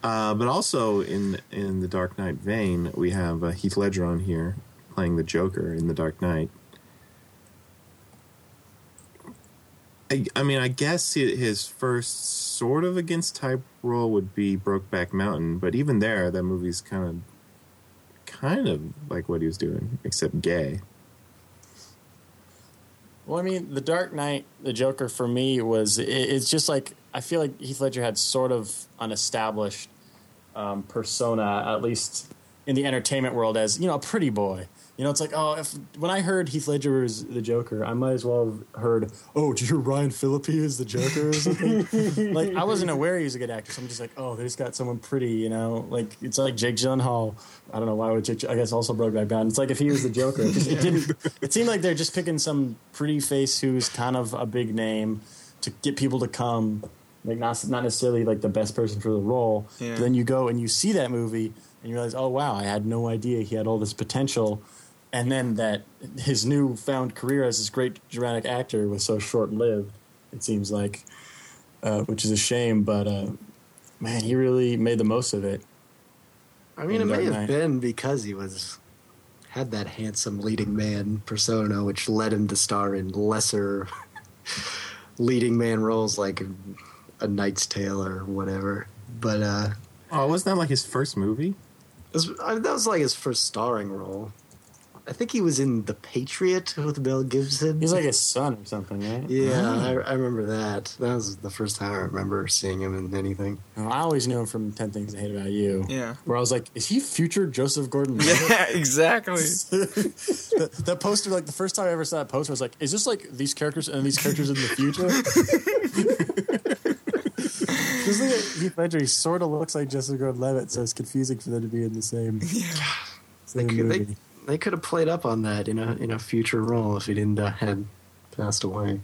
Uh, but also in in the Dark Knight vein, we have uh, Heath Ledger on here playing the Joker in the Dark Knight. I, I mean, I guess his first sort of against type role would be Brokeback Mountain, but even there, that movie's kind of kind of like what he was doing, except gay. Well, I mean, The Dark Knight, the Joker for me was it, it's just like I feel like Heath Ledger had sort of an established um, persona, at least in the entertainment world, as you know, a pretty boy. You know, it's like oh, if when I heard Heath Ledger was the Joker, I might as well have heard, oh, did you hear Ryan Phillippe is the Joker or something? like I wasn't aware he was a good actor, so I'm just like, oh, they just got someone pretty, you know, like it's like Jake Gyllenhaal. I don't know why would Jake. I guess also Brokeback Mountain. It's like if he was the Joker, it, just, it didn't. It seemed like they're just picking some pretty face who's kind of a big name to get people to come. Like not not necessarily like the best person for the role. Yeah. But then you go and you see that movie and you realize, oh wow, I had no idea he had all this potential. And then that his newfound career as this great dramatic actor was so short lived. It seems like, uh, which is a shame. But uh, man, he really made the most of it. I mean, it may have Knight. been because he was had that handsome leading man persona, which led him to star in lesser leading man roles like A Knight's Tale or whatever. But uh, Oh, wasn't that like his first movie? was, I, that was like his first starring role. I think he was in The Patriot with Mel Gibson. He's like his son or something, right? yeah, I, I remember that. That was the first time I remember seeing him in anything. I always knew him from Ten Things I Hate About You. Yeah. Where I was like, is he future Joseph Gordon? Levitt? Yeah, exactly. that, that poster, like the first time I ever saw that poster, I was like, is this like these characters and these characters in the future? Because look at Heath Ledger, he sort of looks like Joseph Gordon-Levitt, so it's confusing for them to be in the same, They same could, they, movie. They could have played up on that in a in a future role if he didn't uh, had passed away.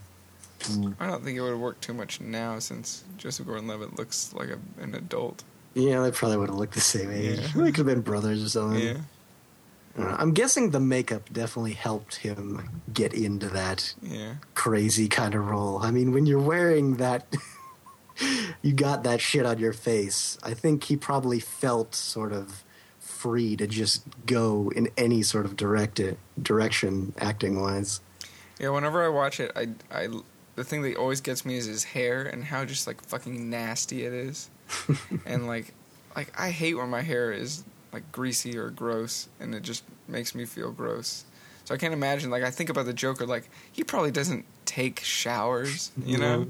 I don't think it would work too much now since Joseph Gordon-Levitt looks like a, an adult. Yeah, they probably would have looked the same age. Yeah. They could have been brothers or something. Yeah. I'm guessing the makeup definitely helped him get into that Yeah. crazy kind of role. I mean, when you're wearing that, you got that shit on your face. I think he probably felt sort of free to just go in any sort of direct direction, acting wise. Yeah, whenever I watch it, I, I, the thing that always gets me is his hair and how just like fucking nasty it is, and like, like I hate when my hair is like greasy or gross, and it just makes me feel gross. So I can't imagine. Like I think about the Joker, like he probably doesn't take showers, you know.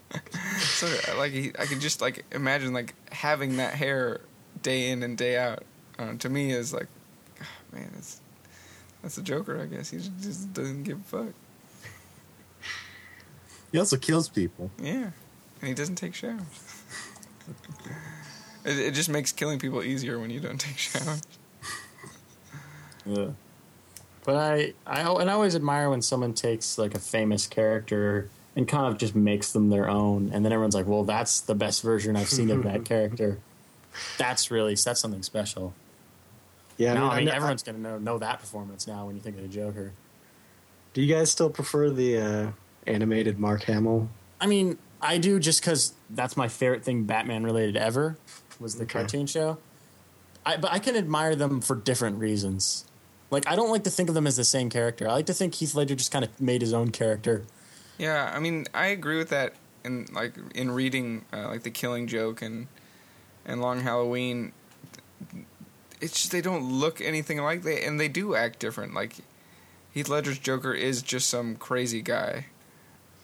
so uh, like he, I can just like imagine like having that hair day in and day out. Uh, to me, is like, ah, man, it's that's the Joker. I guess he just, just doesn't give a fuck. He also kills people. Yeah, and he doesn't take showers. it, it just makes killing people easier when you don't take showers. Yeah. But I, I, and I always admire when someone takes like a famous character and kind of just makes them their own, and then everyone's like, "Well, that's the best version I've seen of that character." That's really that's something special. Yeah, no, I mean, I- everyone's gonna know know that performance now when you think of the Joker. Do you guys still prefer the uh, animated Mark Hamill? I mean, I do just because that's my favorite thing Batman related ever was the Okay. cartoon show. I, but I can admire them for different reasons. Like, I don't like to think of them as the same character. I like to think Heath Ledger just kind of made his own character. Yeah, I mean, I agree with that. In like in reading uh, like the Killing Joke and and Long Halloween, it's just they don't look anything like they and they do act different. Like Heath Ledger's Joker is just some crazy guy,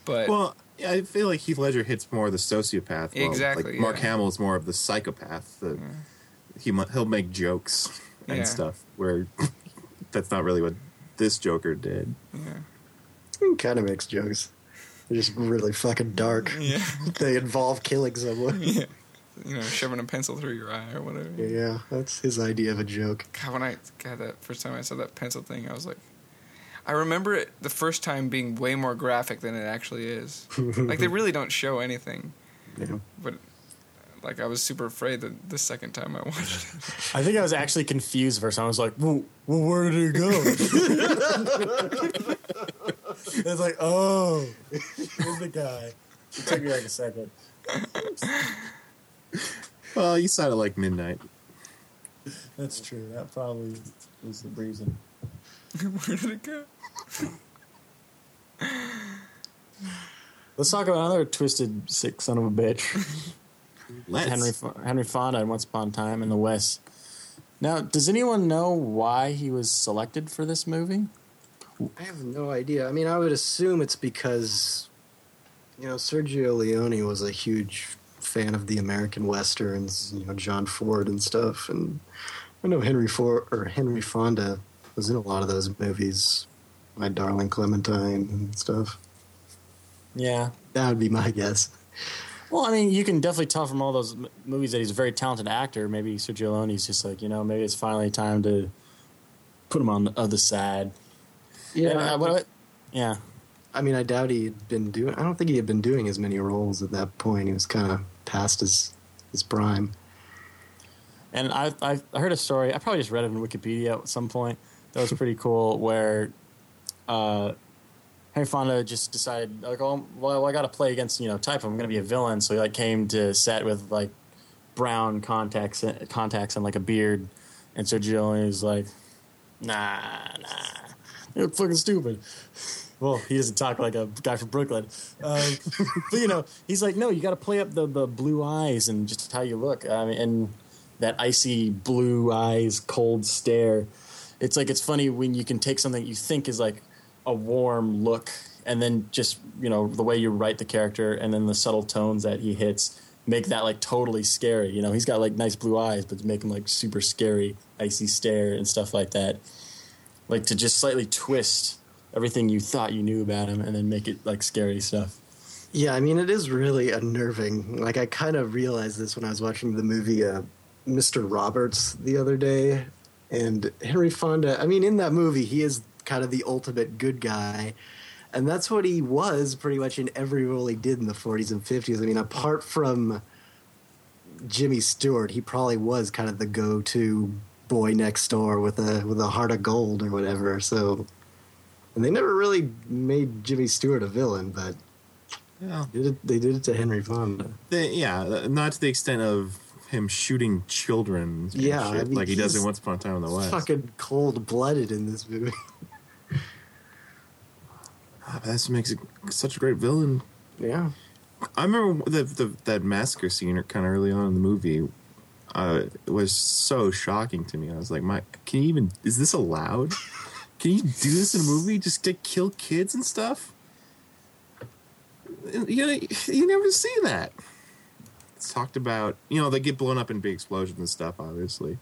but Well, yeah, I feel like Heath Ledger hits more of the sociopath. while, Exactly, Like Mark yeah. Hamill is more of the psychopath. The, he mu- he'll make jokes and Yeah. stuff where that's not really what this Joker did. yeah, He Kind of makes jokes. They're just really fucking dark. yeah, they involve killing someone. yeah. You know, shoving a pencil through your eye or whatever. Yeah, that's his idea of a joke. God, when I got that first time I saw that pencil thing, I was like, I remember it the first time being way more graphic than it actually is. like they really don't show anything, Yeah. but like I was super afraid the, the second time I watched it. I think I was actually confused first. I was like, well, well where did it go? it's like, oh, here's the guy. It took me like a second. Well, you saw it like midnight. That's true. That probably was the reason. Where did it go? Let's talk about another twisted sick son of a bitch. Let's. Henry Henry Fonda in Once Upon a Time in the West. Now, does anyone know why he was selected for this movie? I have no idea. I mean, I would assume it's because, you know, Sergio Leone was a huge fan of the American westerns, you know, John Ford and stuff, and I know Henry Ford or Henry Fonda was in a lot of those movies, My Darling Clementine and stuff. Yeah. That would be my guess. Well, I mean, you can definitely tell from all those m- movies that he's a very talented actor. Maybe Sergio Leone's just like, you know, maybe it's finally time to put him on the other side. Yeah, And, uh, what- yeah. I mean, I doubt he had been doing. I don't think he had been doing as many roles at that point. He was kind of past his his prime. And I, I heard a story. I probably just read it in Wikipedia at some point. That was pretty cool. Where uh, Henry Fonda just decided, like, oh, well, I got to play against you know type. I'm going to be a villain, so he like came to set with like brown contacts, contacts, and like a beard. And Sergio Leone was like, nah, nah, you look fucking stupid. Well, he doesn't talk like a guy from Brooklyn, um, but you know, he's like, no, you got to play up the, the blue eyes and just how you look. I mean, and that icy blue eyes, cold stare. It's like it's funny when you can take something you think is like a warm look, and then just you know the way you write the character, and then the subtle tones that he hits make that like totally scary. You know, he's got like nice blue eyes, but to make him like super scary, icy stare and stuff like that. Like to just slightly twist everything you thought you knew about him, and then make it like scary stuff. Yeah, I mean, it is really unnerving. Like, I kind of realized this when I was watching the movie uh, Mr. Roberts the other day. And Henry Fonda, I mean, in that movie, he is kind of the ultimate good guy. And that's what he was pretty much in every role he did in the 40s and 50s. I mean, apart from Jimmy Stewart, he probably was kind of the go to boy next door with a with a heart of gold or whatever. So, and they never really made Jimmy Stewart a villain, but Yeah. they did it, they did it to Henry Fonda. They, yeah, not to the extent of him shooting children. Yeah, I mean, like he does in Once Upon a Time in the West. Fucking cold blooded in this movie. Ah, what makes it such a great villain. yeah. I remember the, the that massacre scene kind of early on in the movie. Uh, it was so shocking to me. I was like, "My, can you even? Is this allowed? Can you do this in a movie? Just to kill kids and stuff? You know, you never see that. It's talked about. You know, they get blown up in big explosions and stuff, obviously.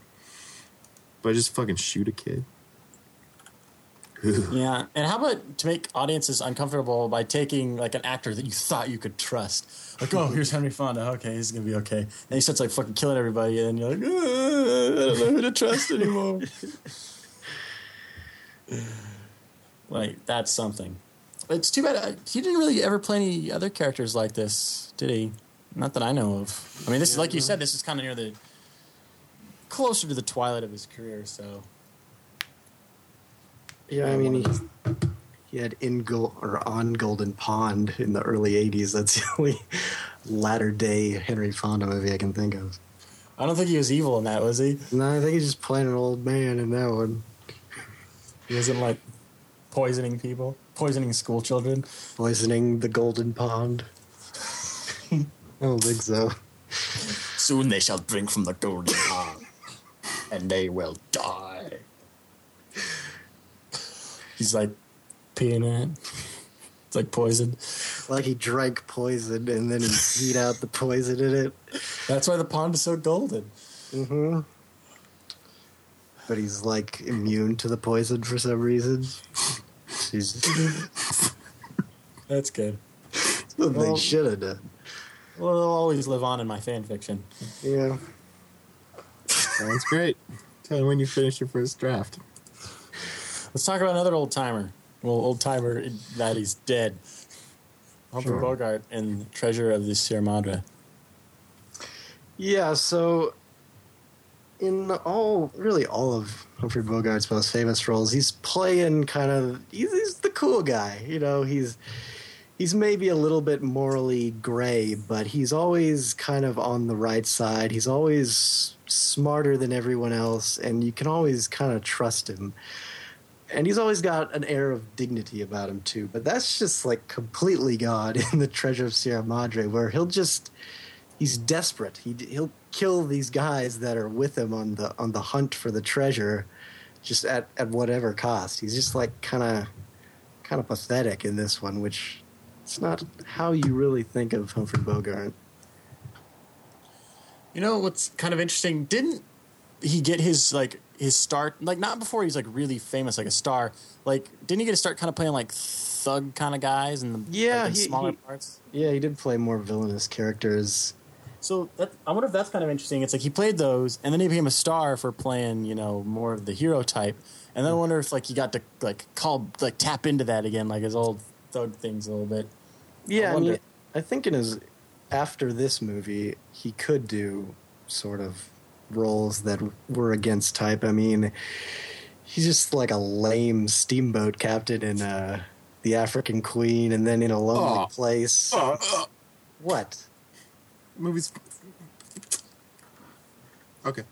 But just fucking shoot a kid. Yeah, and how about to make audiences uncomfortable by taking like an actor that you thought you could trust, like oh here's Henry Fonda, okay he's gonna be okay, and he starts like fucking killing everybody, and you're like "Uh, I don't know who to trust anymore. like that's something. It's too bad uh, he didn't really ever play any other characters like this, did he? Not that I know of. I mean, this is like you said, this is kind of near the closer to the twilight of his career, so. Yeah, I mean, he, he had in Go- or on Golden Pond in the early '80s. That's the only latter day Henry Fonda movie I can think of. I don't think he was evil in that, was he? No, I think he's just playing an old man in that one, He isn't like poisoning people, poisoning school children. poisoning the Golden Pond. I don't think so. Soon they shall drink from the golden pond, and they will die. He's like peeing in it. It's like poison. Like he drank poison and then he peed out the poison in it. That's why the pond is so golden. hmm But he's like immune to the poison for some reason. He's That's good. what they should have done. Well, it'll always live on in my fan fiction. Yeah. Sounds great. Tell me when you finish your first draft. Let's talk about another old timer. Well, old timer that he's dead. Humphrey Sure. Bogart in Treasure of the Sierra Madre. Yeah, so in all, really all of Humphrey Bogart's most famous roles, he's playing kind of he's, he's the cool guy. You know, he's he's maybe a little bit morally gray, but he's always kind of on the right side. He's always smarter than everyone else, and you can always kind of trust him. And he's always got an air of dignity about him too. But that's just like completely gone in the Treasure of Sierra Madre, where he'll just he's desperate. He he'll kill these guys that are with him on the on the hunt for the treasure, just at at whatever cost. He's just like kind of kind of pathetic in this one, which it's not how you really think of Humphrey Bogart. You know what's kind of interesting? Didn't he get his like his start like not before he's like really famous like a star? Like didn't he get to start kind of playing like thug kind of guys and the Yeah, like, the he- smaller he- parts? Yeah, he did play more villainous characters. So that, I wonder if that's kind of interesting. It's like he played those, and then he became a star for playing, you know, more of the hero type. And then I wonder if like he got to like call like tap into that again, like his old thug things a little bit. Yeah, I I, mean, I think in his after this movie, he could do sort of roles that were against type. I mean, he's just like a lame steamboat captain in uh, the African Queen, and then in a lonely Oh. place. Uh, What? Movies. Okay.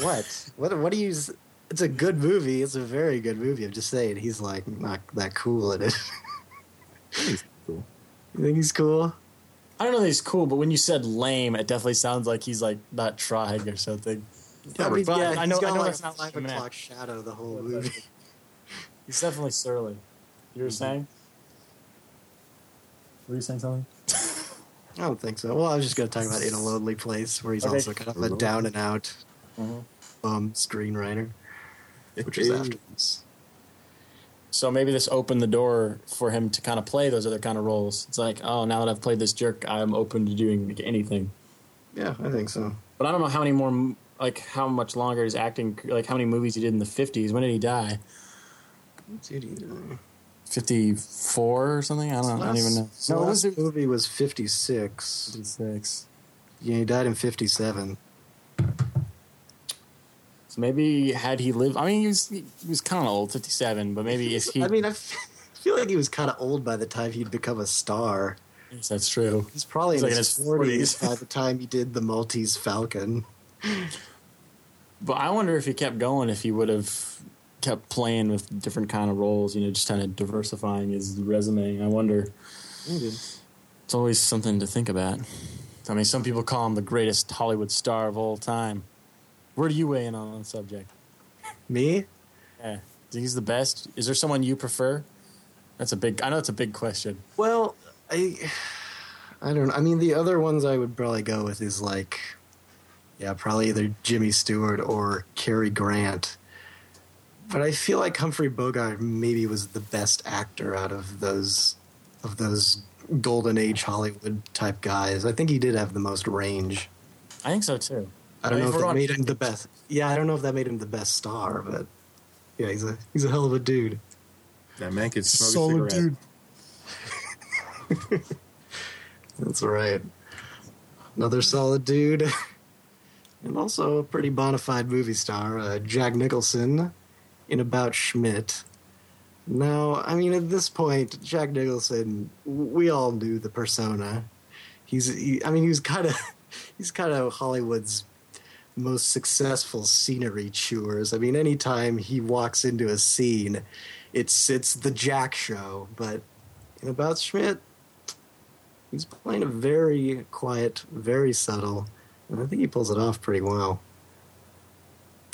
What? What? What do you? It's a good movie. It's a very good movie. I'm just saying, he's like not that cool in it. He's cool. you think he's cool? I don't know that he's cool, but when you said lame, it definitely sounds like he's like not trying or something. I mean, but yeah, I know- he's got I know like it's not five like a o'clock shadow the whole But- movie. He's definitely surly. You were mm-hmm. saying? Were you saying something? I don't think so. Well, I was just going to talk about In a Lonely Place, where he's Okay. also kind of a down and out Mhm. um, screenwriter, which is after this. So maybe this opened the door for him to kind of play those other kind of roles. It's like, oh, now that I've played this jerk, I'm open to doing anything. Yeah, I think so. But I don't know how many more, like, how much longer his acting, like, how many movies he did in the 50s. When did he die? What's he doing? 54 or something? I don't, I don't even know. No, No, last was movie was 56. 56. Yeah, he died in 57. So Maybe had he lived, I mean, he was he was kind of old, fifty seven, but maybe if he, I mean, I feel like he was kind of old by the time he'd become a star. yes, that's true. He's probably He's in like in his his forties 40s. by the time he did the Maltese Falcon. But I wonder if he kept going, if he would have kept playing with different kind of roles, you know, just kind of diversifying his resume. I wonder. It's always something to think about. I mean, some people call him the greatest Hollywood star of all time. Where do you weigh in on the subject? Me? Yeah, think he's the best. Is there someone you prefer? That's a big. I know it's a big question. Well, I, I don't. Know. I mean, the other ones I would probably go with is like, yeah, probably either Jimmy Stewart or Cary Grant. But I feel like Humphrey Bogart maybe was the best actor out of those, of those golden age Hollywood type guys. I think he did have the most range. I think so too. I don't mean, know if if that made him the best. Yeah, I don't know if that made him the best star, but yeah, he's a he's a hell of a dude. That man could smoke a cigarette. That's right. Another solid dude. And also a pretty bona fide movie star, uh, Jack Nicholson, in About Schmidt. Now, I mean, at this point, Jack Nicholson, we all knew the persona. He's, he, I mean, he's kind of, he's kind of Hollywood's most successful scenery chewers. I mean, anytime he walks into a scene, it's it's the Jack show. But in About Schmidt, he's playing a very quiet, very subtle, and I think he pulls it off pretty well.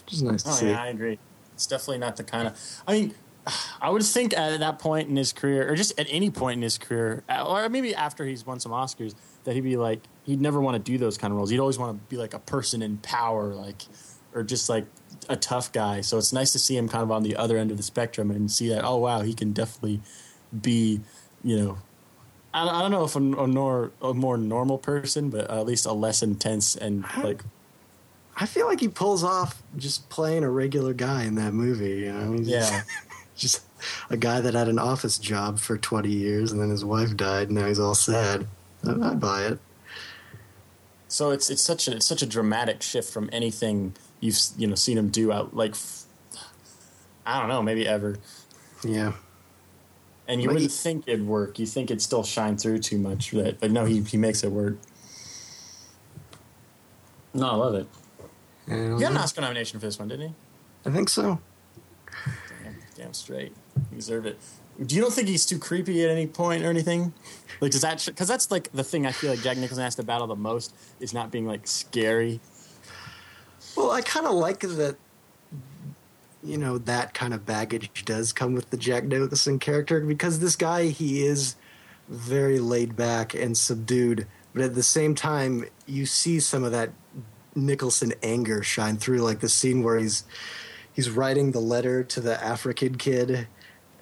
Which is nice to Oh see. yeah, I agree. It's definitely not the kind of. I mean, I would think at that point in his career, or just at any point in his career, uh, or maybe after he's won some Oscars, that he'd be like, he'd never want to do those kind of roles. He'd always want to be like a person in power, like, or just like a tough guy. So it's nice to see him kind of on the other end of the spectrum and see that. Oh wow, he can definitely be, you know. I I don't know if a, a, nor, a more normal person, but at least a less intense and like I feel like he pulls off just playing a regular guy in that movie. You know, He's yeah. just a guy that had an office job for 20 years and then his wife died and now he's all sad. I, I buy it. So it's it's such a it's such a dramatic shift from anything you've you know seen him do out like I don't know maybe ever, Yeah. and you Like wouldn't he- think it'd work. You think it'd still shine through too much, that but no, he he makes it work. No, I love it. And He got an Oscar nomination for this one, didn't he? I think so. Damn, damn straight, he deserved it. Do you don't think he's too creepy at any point or anything? Like does that because that's like the thing I feel like Jack Nicholson has to battle the most is not being like scary. Well, I kind of like that. You know that kind of baggage does come with the Jack Nicholson character because this guy he is very laid back and subdued, but at the same time you see some of that Nicholson anger shine through, like the scene where he's he's writing the letter to the African kid,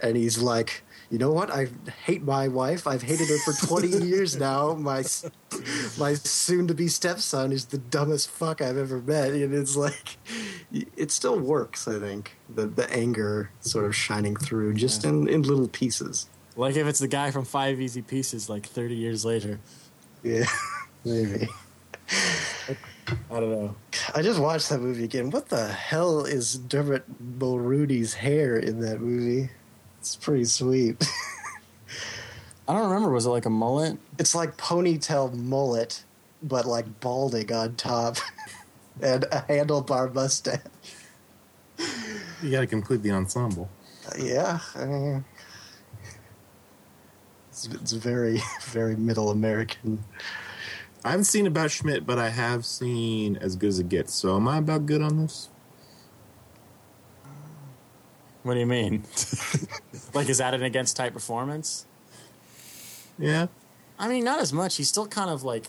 and he's like. You know what? I hate my wife. I've hated her for 20 years now. My s- my soon to be stepson is the dumbest fuck I've ever met. And it's like, it still works, I think. The, the anger sort of shining through just in, in little pieces. Like if it's the guy from Five Easy Pieces, like thirty years later. Yeah, maybe. I don't know. I just watched that movie again. What the hell is Dermot Mulroney's hair in that movie? It's pretty sweet. I don't remember. Was it like a mullet? it's like ponytail mullet, but like balding on top, and a handlebar mustache. You got to complete the ensemble. Uh, yeah, I mean, it's, it's very, very middle American. I haven't seen about Schmidt, but I have seen as good as it gets. So am I about good on this? What do you mean? like, is that an against type performance? Yeah. I mean, not as much. He's still kind of like,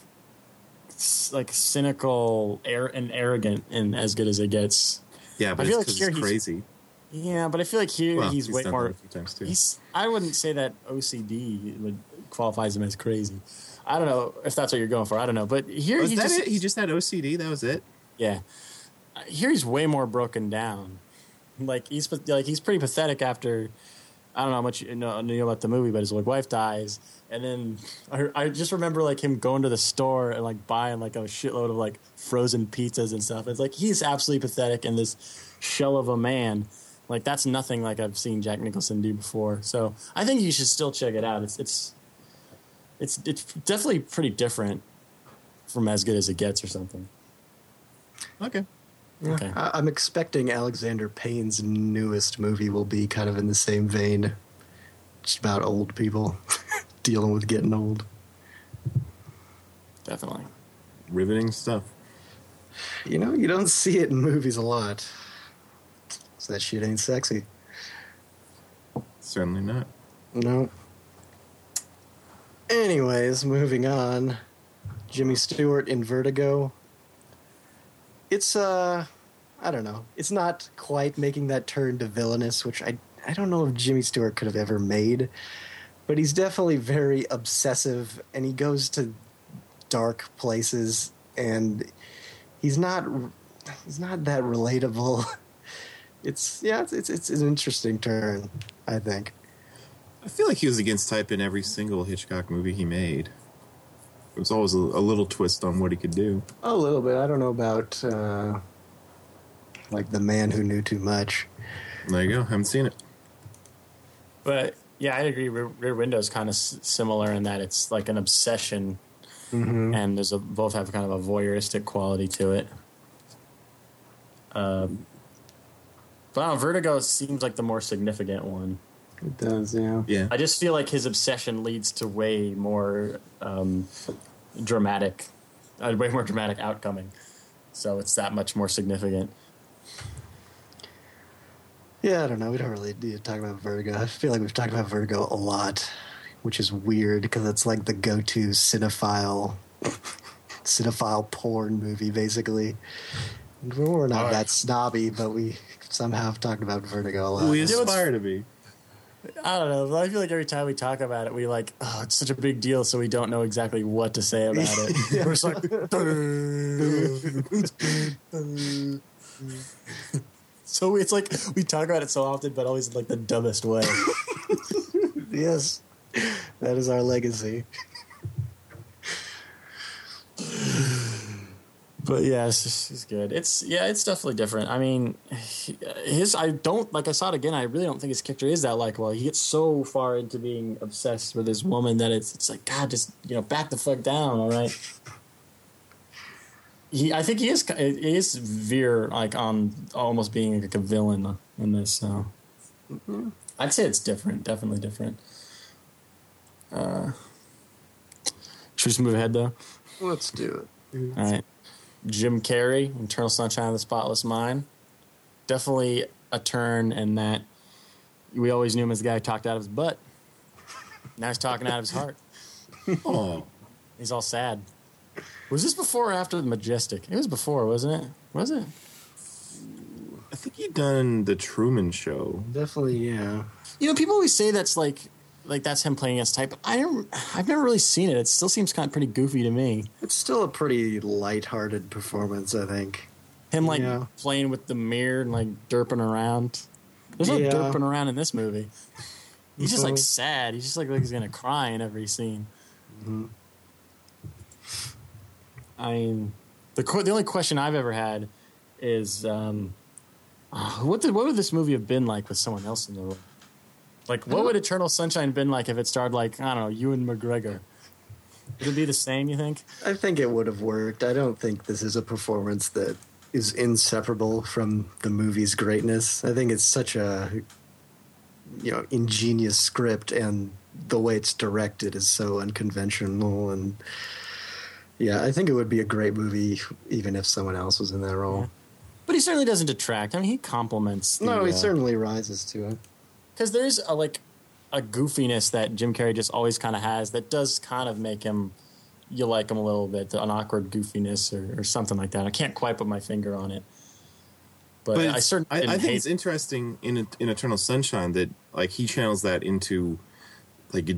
like cynical, air and arrogant, and as good as it gets. Yeah, but I feel it's like here he's he's- crazy. Yeah, but I feel like here Well, he's, way done more. that a few times too. He's. I wouldn't say that OCD would qualifies him as crazy. I don't know if that's what you're going for. I don't know, but here Was he that just, it? He just had OCD. That was it. Yeah, here he's way more broken down. Like he's like he's pretty pathetic after I don't know how much you know, knew about the movie, but his like wife dies, and then I, I just remember like him going to the store and like buying like a shitload of like frozen pizzas and stuff. It's like he's absolutely pathetic and this shell of a man. Like that's nothing like I've seen Jack Nicholson do before. So I think you should still check it out. It's it's it's it's definitely pretty different from as good as it gets or something. Okay. Okay. I- I'm expecting Alexander Payne's newest movie will be kind of in the same vein, just about old people dealing with getting old. Definitely. Riveting stuff. You know, you don't see it in movies a lot. So that shit ain't sexy. Certainly not. No. Anyways, moving on. Jimmy Stewart in Vertigo. It's uh I don't know. It's not quite making that turn to villainous, which I I don't know if Jimmy Stewart could have ever made. But he's definitely very obsessive and he goes to dark places and he's not he's not that relatable. It's yeah, it's it's, it's an interesting turn, I think. I feel like he was against type in every single Hitchcock movie he made. It was always a, a little twist on what he could do. A little bit. I don't know about uh, like the man who knew too much. There you go. Haven't seen it. But yeah, I'd agree. Rear, Rear Window is kind of s- similar in that it's like an obsession, and there's a both have kind of a voyeuristic quality to it. Um, but I don't know, Vertigo seems like the more significant one. It does, yeah. Yeah. I just feel like his obsession leads to way more um, dramatic, a way more dramatic outcoming. So it's that much more significant. Yeah, I don't know. We don't really need to talk about Vertigo. I feel like we've talked about Vertigo a lot, which is weird because it's like the go-to cinephile, cinephile porn movie, basically. We're not Alright. that snobby, but we somehow have talked about Vertigo a lot. We You aspire to be. I don't know. I feel like every time we talk about it, we like, oh, it's such a big deal, so we don't know exactly what to say about it. We're just like, so it's like we talk about it so often, but always in like the dumbest way. yes, that is our legacy. But yeah, it's good. It's yeah, it's definitely different. I mean, his I don't like. I saw it again. I really don't think his character is that likable. He gets so far into being obsessed with this woman that it's it's like God, just you know, back the fuck down. All right. He, I think he is. He is veer like on almost being like a villain in this. So I'd say it's different. Definitely different. Uh, should we just move ahead though? Let's do it. All right. Jim Carrey, Eternal Sunshine of the Spotless Mind. Definitely a turn in that we always knew him as the guy who talked out of his butt. Now he's talking out of his heart. Oh, He's all sad. Was this before or after the Majestic? It was before, wasn't it? Was it? I think he done the Truman Show. Definitely, yeah. You know, people always say that's like like that's him playing against type. I don't. I've never really seen it. It still seems kind of pretty goofy to me. It's still a pretty light-hearted performance, I think. Him like Yeah. playing with the mirror and like derping around. There's no Yeah. derping around in this movie. He's just like sad. He's just like, like he's gonna cry in every scene. Mm-hmm. I mean, the que- the only question I've ever had is, um, uh, what did what would this movie have been like with someone else in the role? Like, what would Eternal Sunshine have been like if it starred like I don't know, Ewan McGregor? Would it be the same? You think? I think it would have worked. I don't think this is a performance that is inseparable from the movie's greatness. I think it's such a you know ingenious script, and the way it's directed is so unconventional. And yeah, I think it would be a great movie even if someone else was in that role. But he certainly doesn't detract. I mean, he complements. The, No, he uh, certainly rises to it. Because there's a like a goofiness that Jim Carrey just always kind of has that does kind of make him you like him a little bit, an awkward goofiness or, or something like that. I can't quite put my finger on it, but, I certainly I, I think it's interesting in in Eternal Sunshine that like he channels that into like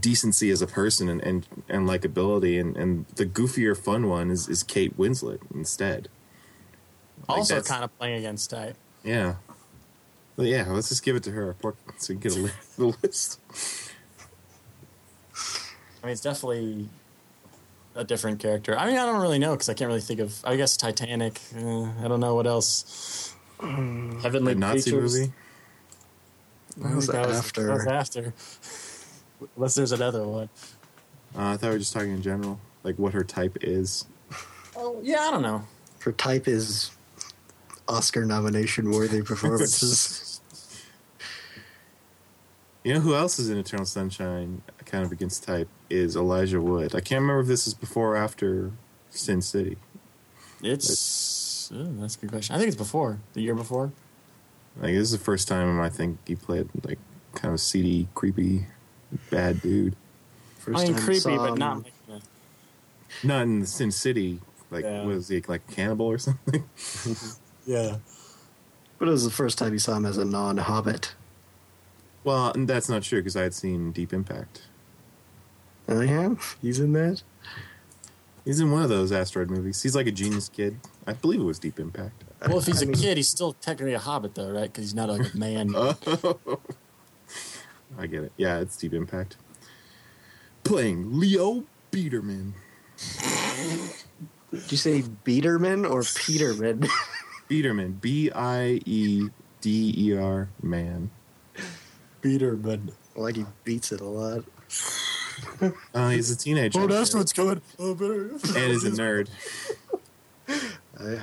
decency as a person and and, and likability and and the goofier fun one is is Kate Winslet instead. Like, also kind of playing against type. Yeah. But yeah, let's just give it to her. Poor- So you get a li- the list. I mean, it's definitely a different character. I mean, I don't really know because I can't really think of. I guess Titanic. Uh, I don't know what else. Heavenly The Nazi Creatures. movie. I was that was after. That was after. Unless there's another one. Uh, I thought we were just talking in general, like what her type is. Oh yeah, I don't know. Her type is Oscar nomination worthy performances. You know who else is in Eternal Sunshine, kind of against type, is Elijah Wood. I can't remember if this is before or after Sin City. It's oh, that's a good question. I think it's before the year before. Like this is the first time I think he played like kind of seedy, creepy, bad dude. First I mean, time creepy, saw but not. Like, a- Not in Sin City. Like Yeah. was he like a cannibal or something? yeah. But it was the first time you saw him as a non-Hobbit. Well, that's not true because I had seen Deep Impact. Oh yeah, he's in that. He's in one of those asteroid movies. He's like a genius kid. I believe it was Deep Impact. Well, if he's I a mean- kid, he's still technically a hobbit, though, right? Because he's not like a man. Oh. I get it. Yeah, it's Deep Impact. Playing Leo Biederman. Did you say Biederman or Peterman? Biederman. B I E D E R man. Peterman. like he beats it a lot. Uh, he's a teenager. Oh, that's what's good. Oh, better. and is a nerd. I,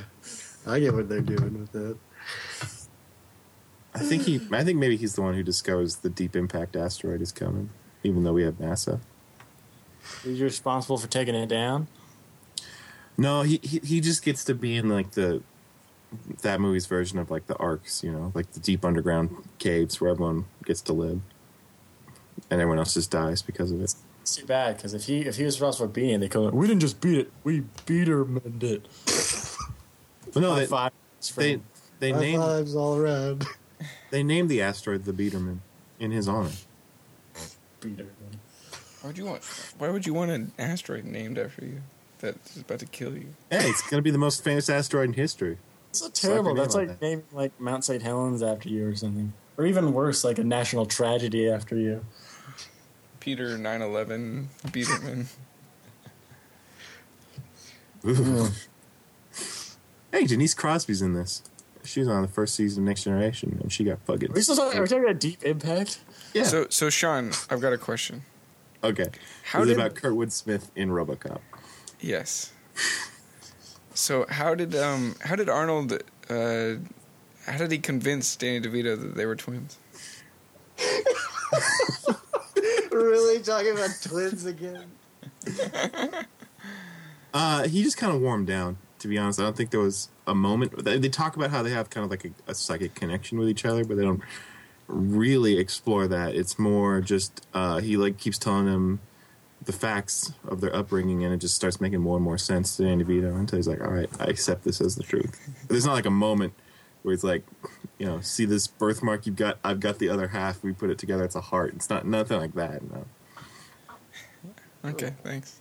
I get what they're doing with that. I think he. I think maybe he's the one who discovers the deep impact asteroid is coming, even though we have NASA. He's responsible for taking it down. No, he he, he just gets to be in like the that movie's version of like the arcs, you know, like the deep underground caves where everyone gets to live, and everyone else just dies because of it. It's too bad because if he if he was responsible for beating it, they come. We didn't just beat it. We Petermaned it. But no, they five. they, they High named fives all around. they named the asteroid the Biederman in his honor. Peterman. Why would you want? Why would you want an asteroid named after you that's about to kill you? Hey, it's gonna be the most famous asteroid in history. It's so terrible. name That's like that. naming like Mount St. Helens after you or something, or even worse, like a national tragedy after you. Peter 911 Biederman. Ooh. hey, Denise Crosby's in this. She was on the first season of Next Generation, and she got fucking. Are we still talking, are we talking about Deep Impact? Yeah. So, so Sean, I've got a question. okay. How How did- about Kurtwood Smith in RoboCop? Yes. So how did um how did Arnold uh how did he convince Danny DeVito that they were twins? really talking about twins again? Uh, he just kind of warmed down. To be honest, I don't think there was a moment. They, they talk about how they have kind of like a, a psychic connection with each other, but they don't really explore that. It's more just uh, he like keeps telling him the facts of their upbringing, and it just starts making more and more sense to Danny DeVito until he's like, "All right, I accept this as the truth." There's not like a moment where it's like, you know, see this birthmark you've got. I've got the other half. We put it together. It's a heart. It's not nothing like that. No. Okay, thanks.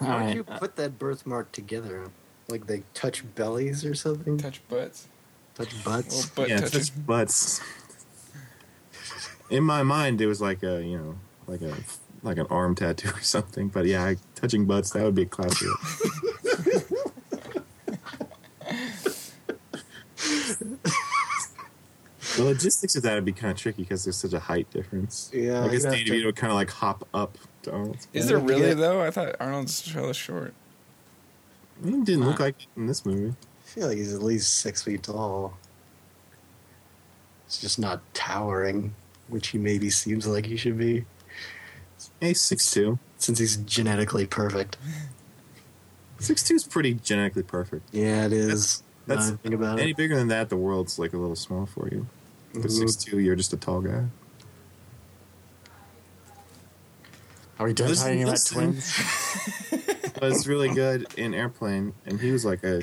How right. did you put that birthmark together? Like they touch bellies or something? Touch butts. Touch Well, butts? butt yeah, it's touching. just butts. In my mind, it was like a you know like a like an arm tattoo or something. But yeah, I, touching butts that would be a classic. the logistics of that would be kind of tricky because there's such a height difference. Yeah, I guess you'd to- would kind of like hop up to Arnold's. Is Yeah, there you have to really get- though? I thought Arnold's hella short. He didn't look like it in this movie. I feel like he's at least six feet tall. It's just not towering, which he maybe seems like he should be, Hey, six two. since he's genetically perfect. Six two is pretty genetically perfect. Yeah, it is. That's Now I think about it. any it. bigger than that, the world's like a little small for you. But Mhm. six two, you're just a tall guy. Are we done Listen, talking about listen. twins? But it's really good in Airplane, and he was like a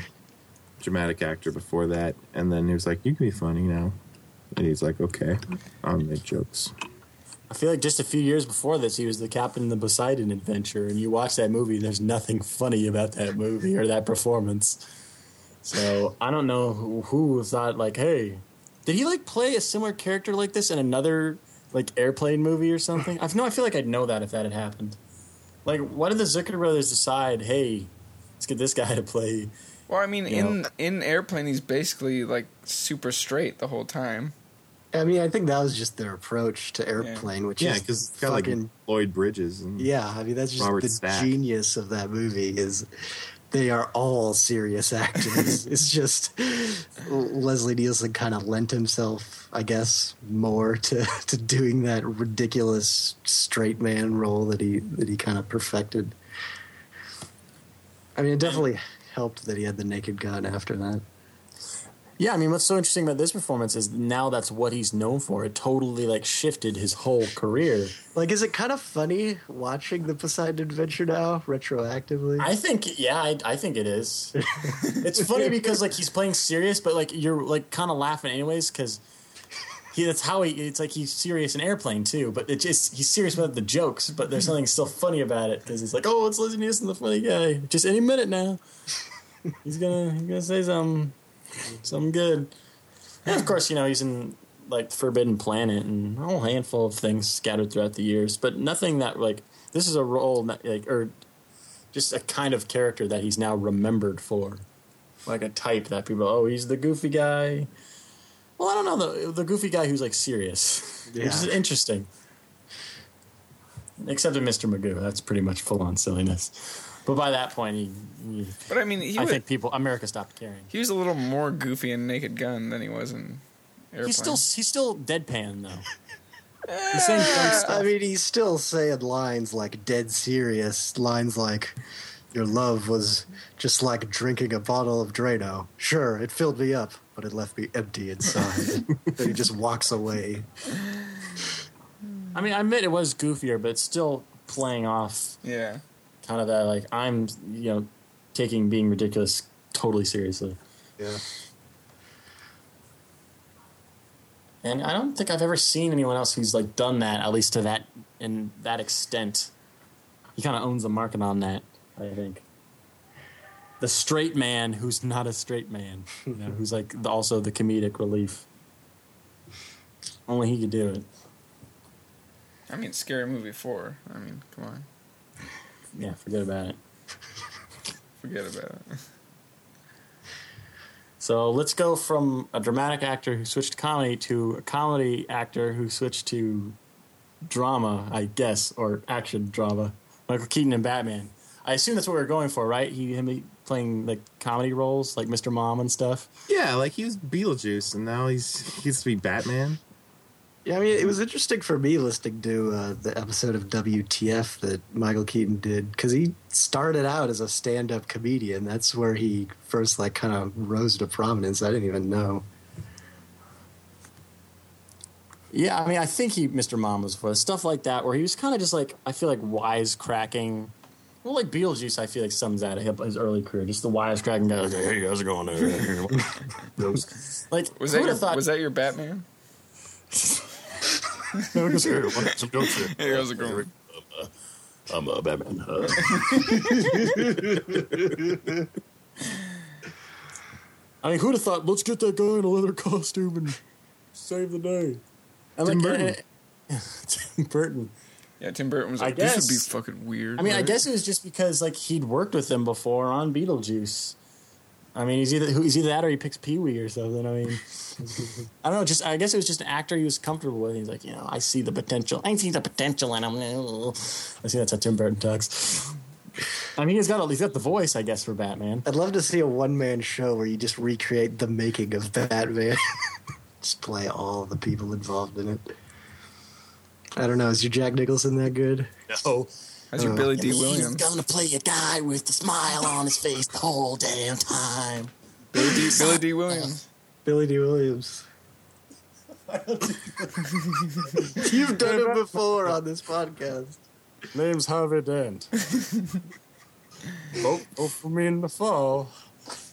dramatic actor before that. And then he was like, "You can be funny now," and he's like, "Okay, I'll make jokes." I feel like just a few years before this, he was the captain in the Poseidon Adventure, and you watch that movie. There's nothing funny about that movie or that performance. So I don't know who, who thought like, hey, did he like play a similar character like this in another like airplane movie or something? I've no, I feel like I'd know that if that had happened. Like, why did the Zucker brothers decide, hey, let's get this guy to play? Well, I mean, You in know. in airplane, he's basically like super straight the whole time. I mean, I think that was just their approach to airplane, which Yeah, is because it's got like fucking Lloyd Bridges and yeah. I mean, that's just Robert the Stack. genius of that movie is they are all serious actors. it's just Leslie Nielsen kind of lent himself, I guess, more to to doing that ridiculous straight man role that he that he kind of perfected. I mean, it definitely helped that he had the Naked Gun after that. Yeah, I mean, what's so interesting about this performance is now that's what he's known for. It totally like shifted his whole career. Like, is it kind of funny watching the Poseidon Adventure now retroactively? I think, yeah, I, I think it is. it's funny because like he's playing serious, but like you're like kind of laughing anyways because he that's how he. It's like he's serious in airplane too, but it just he's serious about the jokes, but there's something still funny about it because he's like, oh, it's Leslie Nielsen, the funny guy. Just any minute now, he's gonna he's gonna say something something good. And of course, you know he's in like Forbidden Planet and a whole handful of things scattered throughout the years, but nothing that like this is a role that, like or just a kind of character that he's now remembered for, like a type that people oh he's the goofy guy. Well, I don't know the the goofy guy who's like serious, which is interesting. Except in Mr. Magoo, that's pretty much full on silliness. But by that point, he, he But I mean, he I was, think people America stopped caring. he was a little more goofy in Naked Gun than he was in airplane. He's still he's still deadpan though. the same. I mean, he's still saying lines like dead serious. Lines like, Your love was just like drinking a bottle of Drano. Sure, it filled me up, but it left me empty inside. then he just walks away. I mean, I admit it was goofier, but it's still playing off yeah. kind of that like I'm you know taking being ridiculous totally seriously. Yeah. And I don't think I've ever seen anyone else who's like done that at least to that in that extent. He kind of owns the market on that. I think. The straight man who's not a straight man, you know, who's like the, also the comedic relief. Only he could do it. I mean, Scary Movie 4. I mean, come on. Yeah, forget about it. Forget about it. So let's go from a dramatic actor who switched to comedy to a comedy actor who switched to drama, I guess, or action drama. Michael Keaton and Batman. I assume that's what we are going for, right? He him playing like comedy roles, like Mr. Mom and stuff. yeah, like he was Beetlejuice, and now he's he gets to be Batman. Yeah, I mean, it was interesting for me listening to uh, the episode of WTF that Michael Keaton did because he started out as a stand-up comedian. That's where he first like kind of rose to prominence. I didn't even know. Yeah, I mean, I think he Mr. Mom was for stuff like that, where he was kind of just like I feel like wisecracking. Well, like Beetlejuice, I feel like sums up his early career, just the wisecracking guy. Like, hey, how's it going? like, Was that, your, thought? was that your Batman? Some jokes here. Hey, how's it going? I'm a Batman. Uh, I mean, who'd have thought? Let's get that guy in a leather costume and save the day. And Tim like, Burton. Tim Burton. Yeah, Tim Burton was I like, this would be fucking weird. I mean, I guess it was just because like he'd worked with them before on Beetlejuice. I mean, he's either he's either that or he picks Pee Wee or something. I mean, I don't know. Just I guess it was just an actor he was comfortable with. He's like, you know, I see the potential. I see the potential, and I'm. I see that's how Tim Burton talks. I mean, he's got a, he's got the voice, I guess, for Batman. I'd love to see a one-man show where you just recreate the making of Batman. just play all the people involved in it. I don't know. Is your Jack Nicholson that good? No. How's your Uh, Billy Dee Williams? He's Williams? gonna play a guy with a smile on his face the whole damn time. Billy Dee. Billy Dee Williams. Billy Dee Williams. You've done it before on this podcast. Name's Harvey Dent. vote, vote for me in the fall.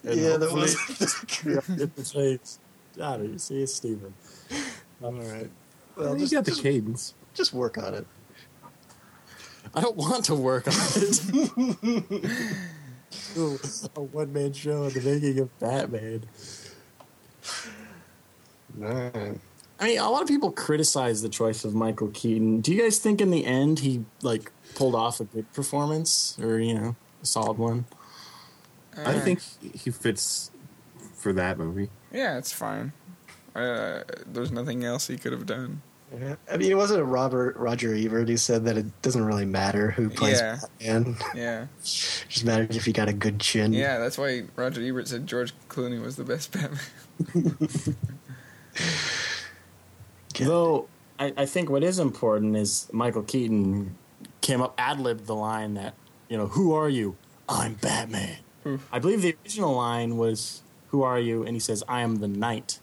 And Yeah, that hopefully- was. get the shades. Got it. You see, it's Steven. I'm all right. Well, Well, you just, got the cadence. Just work on it. I don't want to work on it. do a one man show on the making of Batman. Man. I mean, a lot of people criticize the choice of Michael Keaton. Do you guys think in the end he like pulled off a good performance, or you know, a solid one? I think he fits for that movie. Yeah, it's fine. Uh, there's nothing else he could have done. Yeah. I mean, it wasn't a Robert Roger Ebert who said that it doesn't really matter who plays Yeah. Batman. Yeah, just matters if you got a good chin. yeah. That's why Roger Ebert said George Clooney was the best Batman. Yeah. Though I, I think what is important is Michael Keaton came up ad libbed the line that you know, who are you? I'm Batman. Oof. I believe the original line was, "Who are you?" and he says, "I am the Knight."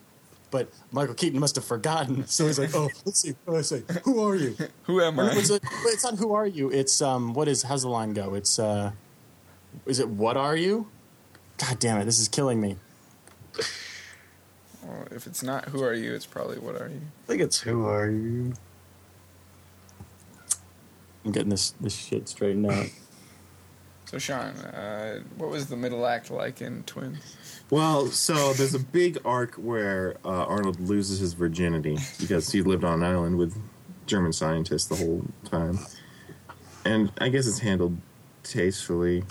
But Michael Keaton must have forgotten, so he's like, "Oh, let's see. What do I say? Who are you?" Who am I? it's, a, it's not "Who are you?" It's um, what is? How's the line go? It's uh, is it "What are you?" God damn it! This is killing me. Well, if it's not who are you, it's probably what are you. I think it's Who Are You? I'm getting this this shit straightened out. So Sean, uh, what was the middle act like in Twins? Well, so there's a big arc where uh, Arnold loses his virginity because he lived on an island with German scientists the whole time, and I guess it's handled tastefully,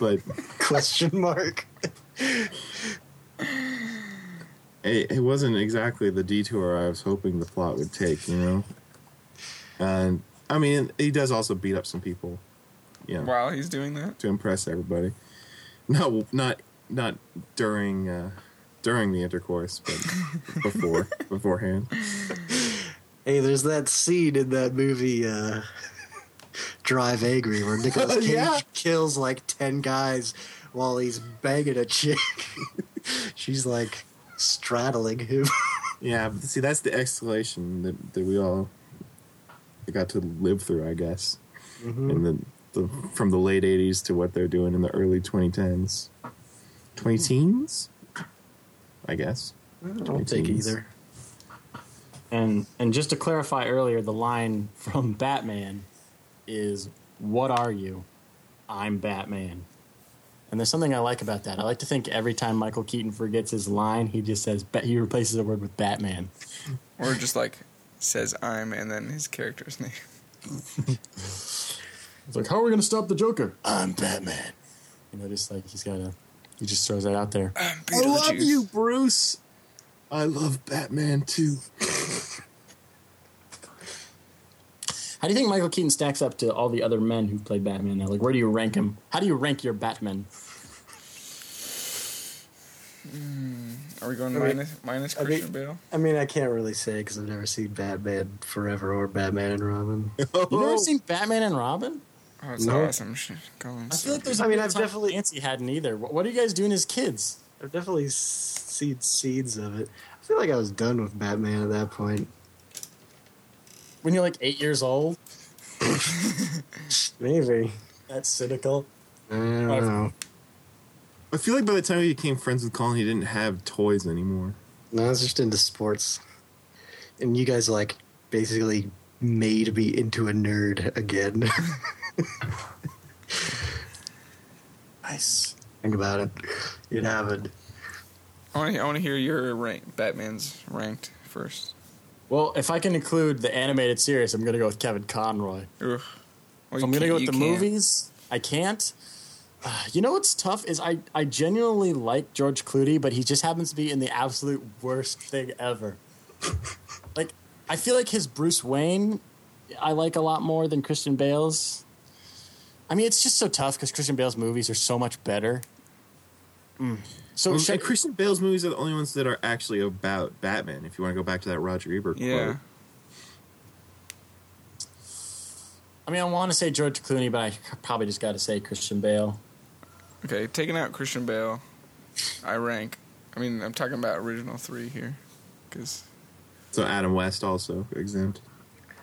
but Question mark. it, it wasn't exactly the detour I was hoping the plot would take. You know, and I mean he does also beat up some people, you know, While he's doing that, to impress everybody. No, not not during uh, during the intercourse, but before beforehand. Hey, there's that scene in that movie, uh, Drive Angry, where Nicolas Cage Yeah. kills like 10 guys while he's banging a chick. She's like straddling him. Yeah, but see, that's the escalation that, that we all got to live through, I guess, in the, the from the late '80s to what they're doing in the early 2010s, 20 teens, I guess. I don't think either. And and just to clarify earlier, the line from Batman is "What are you? I'm Batman." And there's something I like about that. I like to think every time Michael Keaton forgets his line, he just says Ba- he replaces the word with Batman. or just like says I'm and then his character's name. It's like, how are we going to stop the Joker? I'm Batman. You know, just like he's got to, he just throws that out there. I'm love you, Bruce. I love Batman too. How do you think Michael Keaton stacks up to all the other men who played Batman now? Like, where do you rank him? How do you rank your Batman? Hmm, are we going I mean- minus minus I mean- Christian Bale? I mean, I can't really say because I've never seen Batman Forever or Batman and Robin. You never oh. seen Batman and Robin? Oh, it's No. awesome. Sh- Colin. I feel like there's. I mean, I've definitely- Nancy hadn't either. What what are you guys doing as kids? I've definitely s- seen seeds of it. I feel like I was done with Batman at that point. When you're like eight years old? Maybe. That's cynical. I don't I've- know. I feel like by the time he became friends with Colin, he didn't have toys anymore. No, I was just into sports. And you guys, like, basically made me into a nerd again. Nice. Think about it. It happened. I want to I want to hear your rank. Batman's ranked first. Well, if I can include the animated series, I'm going to go with Kevin Conroy. Ugh. Well, If I'm going to go with the can't. movies, I can't. Uh, you know what's tough is I, I genuinely like George Clooney, but he just happens to be in the absolute worst thing ever. like, I feel like his Bruce Wayne I like a lot more than Christian Bale's. I mean, it's just so tough because Christian Bale's movies are so much better. Mm. So, Well, should- and Christian Bale's movies are the only ones that are actually about Batman. If you want to go back to that Roger Ebert Yeah. quote. I mean, I want to say George Clooney, but I probably just got to say Christian Bale. Okay, taking out Christian Bale, I rank. I mean, I'm talking about original three here, because So Adam West also exempt.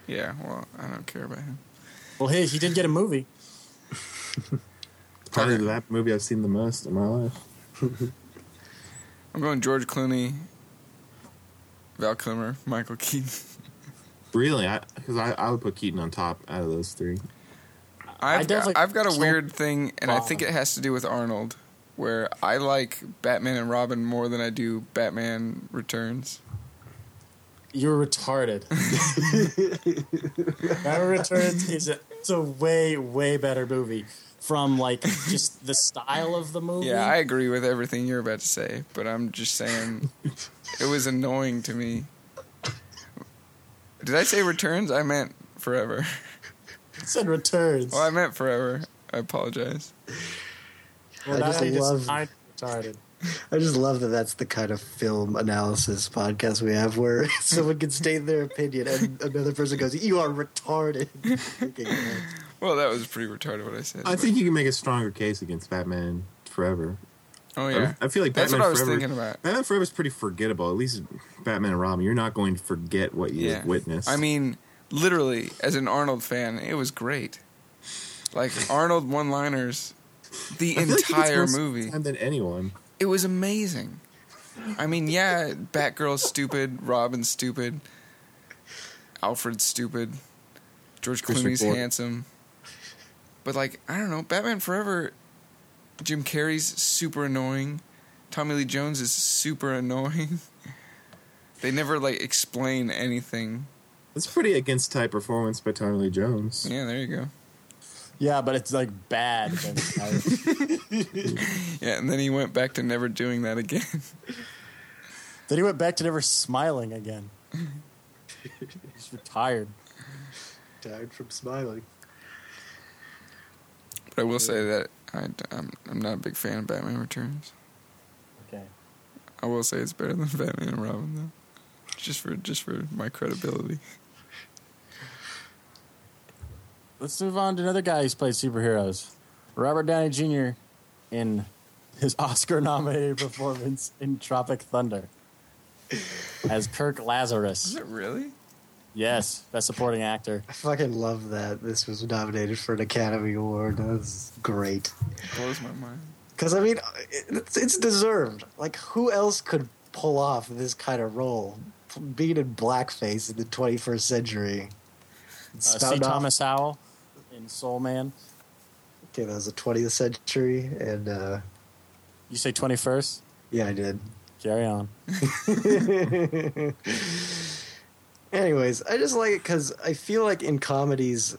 yeah, well, I don't care about him. Well, hey, he did get a movie. Probably Okay. that movie I've seen the most in my life. I'm going George Clooney, Val Kilmer, Michael Keaton. Really, I because I, I would put Keaton on top out of those three. I I've, definitely- got, I've got a weird thing, and I think it has to do with Arnold, where I like Batman and Robin more than I do Batman Returns. You're retarded. Batman Returns is a, it's a way way better movie from like just the style of the movie. Yeah, I agree with everything you're about to say, but I'm just saying it was annoying to me. Did I say Returns? I meant Forever. said Returns. Well, I meant Forever. I apologize. Well, I now just you love- I'm retarded. I just love that that's the kind of film analysis podcast we have where someone can state their opinion and another person goes, You are retarded. Well, that was pretty retarded what I said. I think you can make a stronger case against Batman Forever. oh yeah, I, I feel like That's Batman what I was Forever, thinking about. Batman Forever is pretty forgettable. At least Batman and Robin, you're not going to forget what you yeah. witnessed. I mean, literally, as an Arnold fan, it was great. Like Arnold one-liners, the I feel like entire movie. time than anyone. It was amazing. I mean, yeah, Batgirl's stupid, Robin's stupid, Alfred's stupid, George Christian Clooney's Ford. handsome. But like, I don't know, Batman Forever, Jim Carrey's super annoying. Tommy Lee Jones is super annoying. They never like explain anything. It's a pretty against type performance by Tommy Lee Jones. Yeah, there you go. Yeah, but it's like bad. Yeah, and then he went back to never doing that again. Then he went back to never smiling again. He's retired. Tired from smiling. But I will say that I, I'm I'm not a big fan of Batman Returns. Okay. I will say it's better than Batman and Robin though. Just for just for my credibility. Let's move on to another guy who's played superheroes. Robert Downey Jr. in his Oscar nominated performance in Tropic Thunder as Kirk Lazarus. Is it really? Yes, best supporting actor. I fucking love that this was nominated for an Academy Award. That was great. Blows my mind. Because, I mean, it's, it's deserved. Like, who else could pull off this kind of role? Being in blackface in the 21st century. Uh, C. Spouting off- Thomas Howell in Soul Man. Okay, that was the 20th century, and, uh, You say 21st? yeah, I did. Carry on. Anyways, I just like it because I feel like in comedies,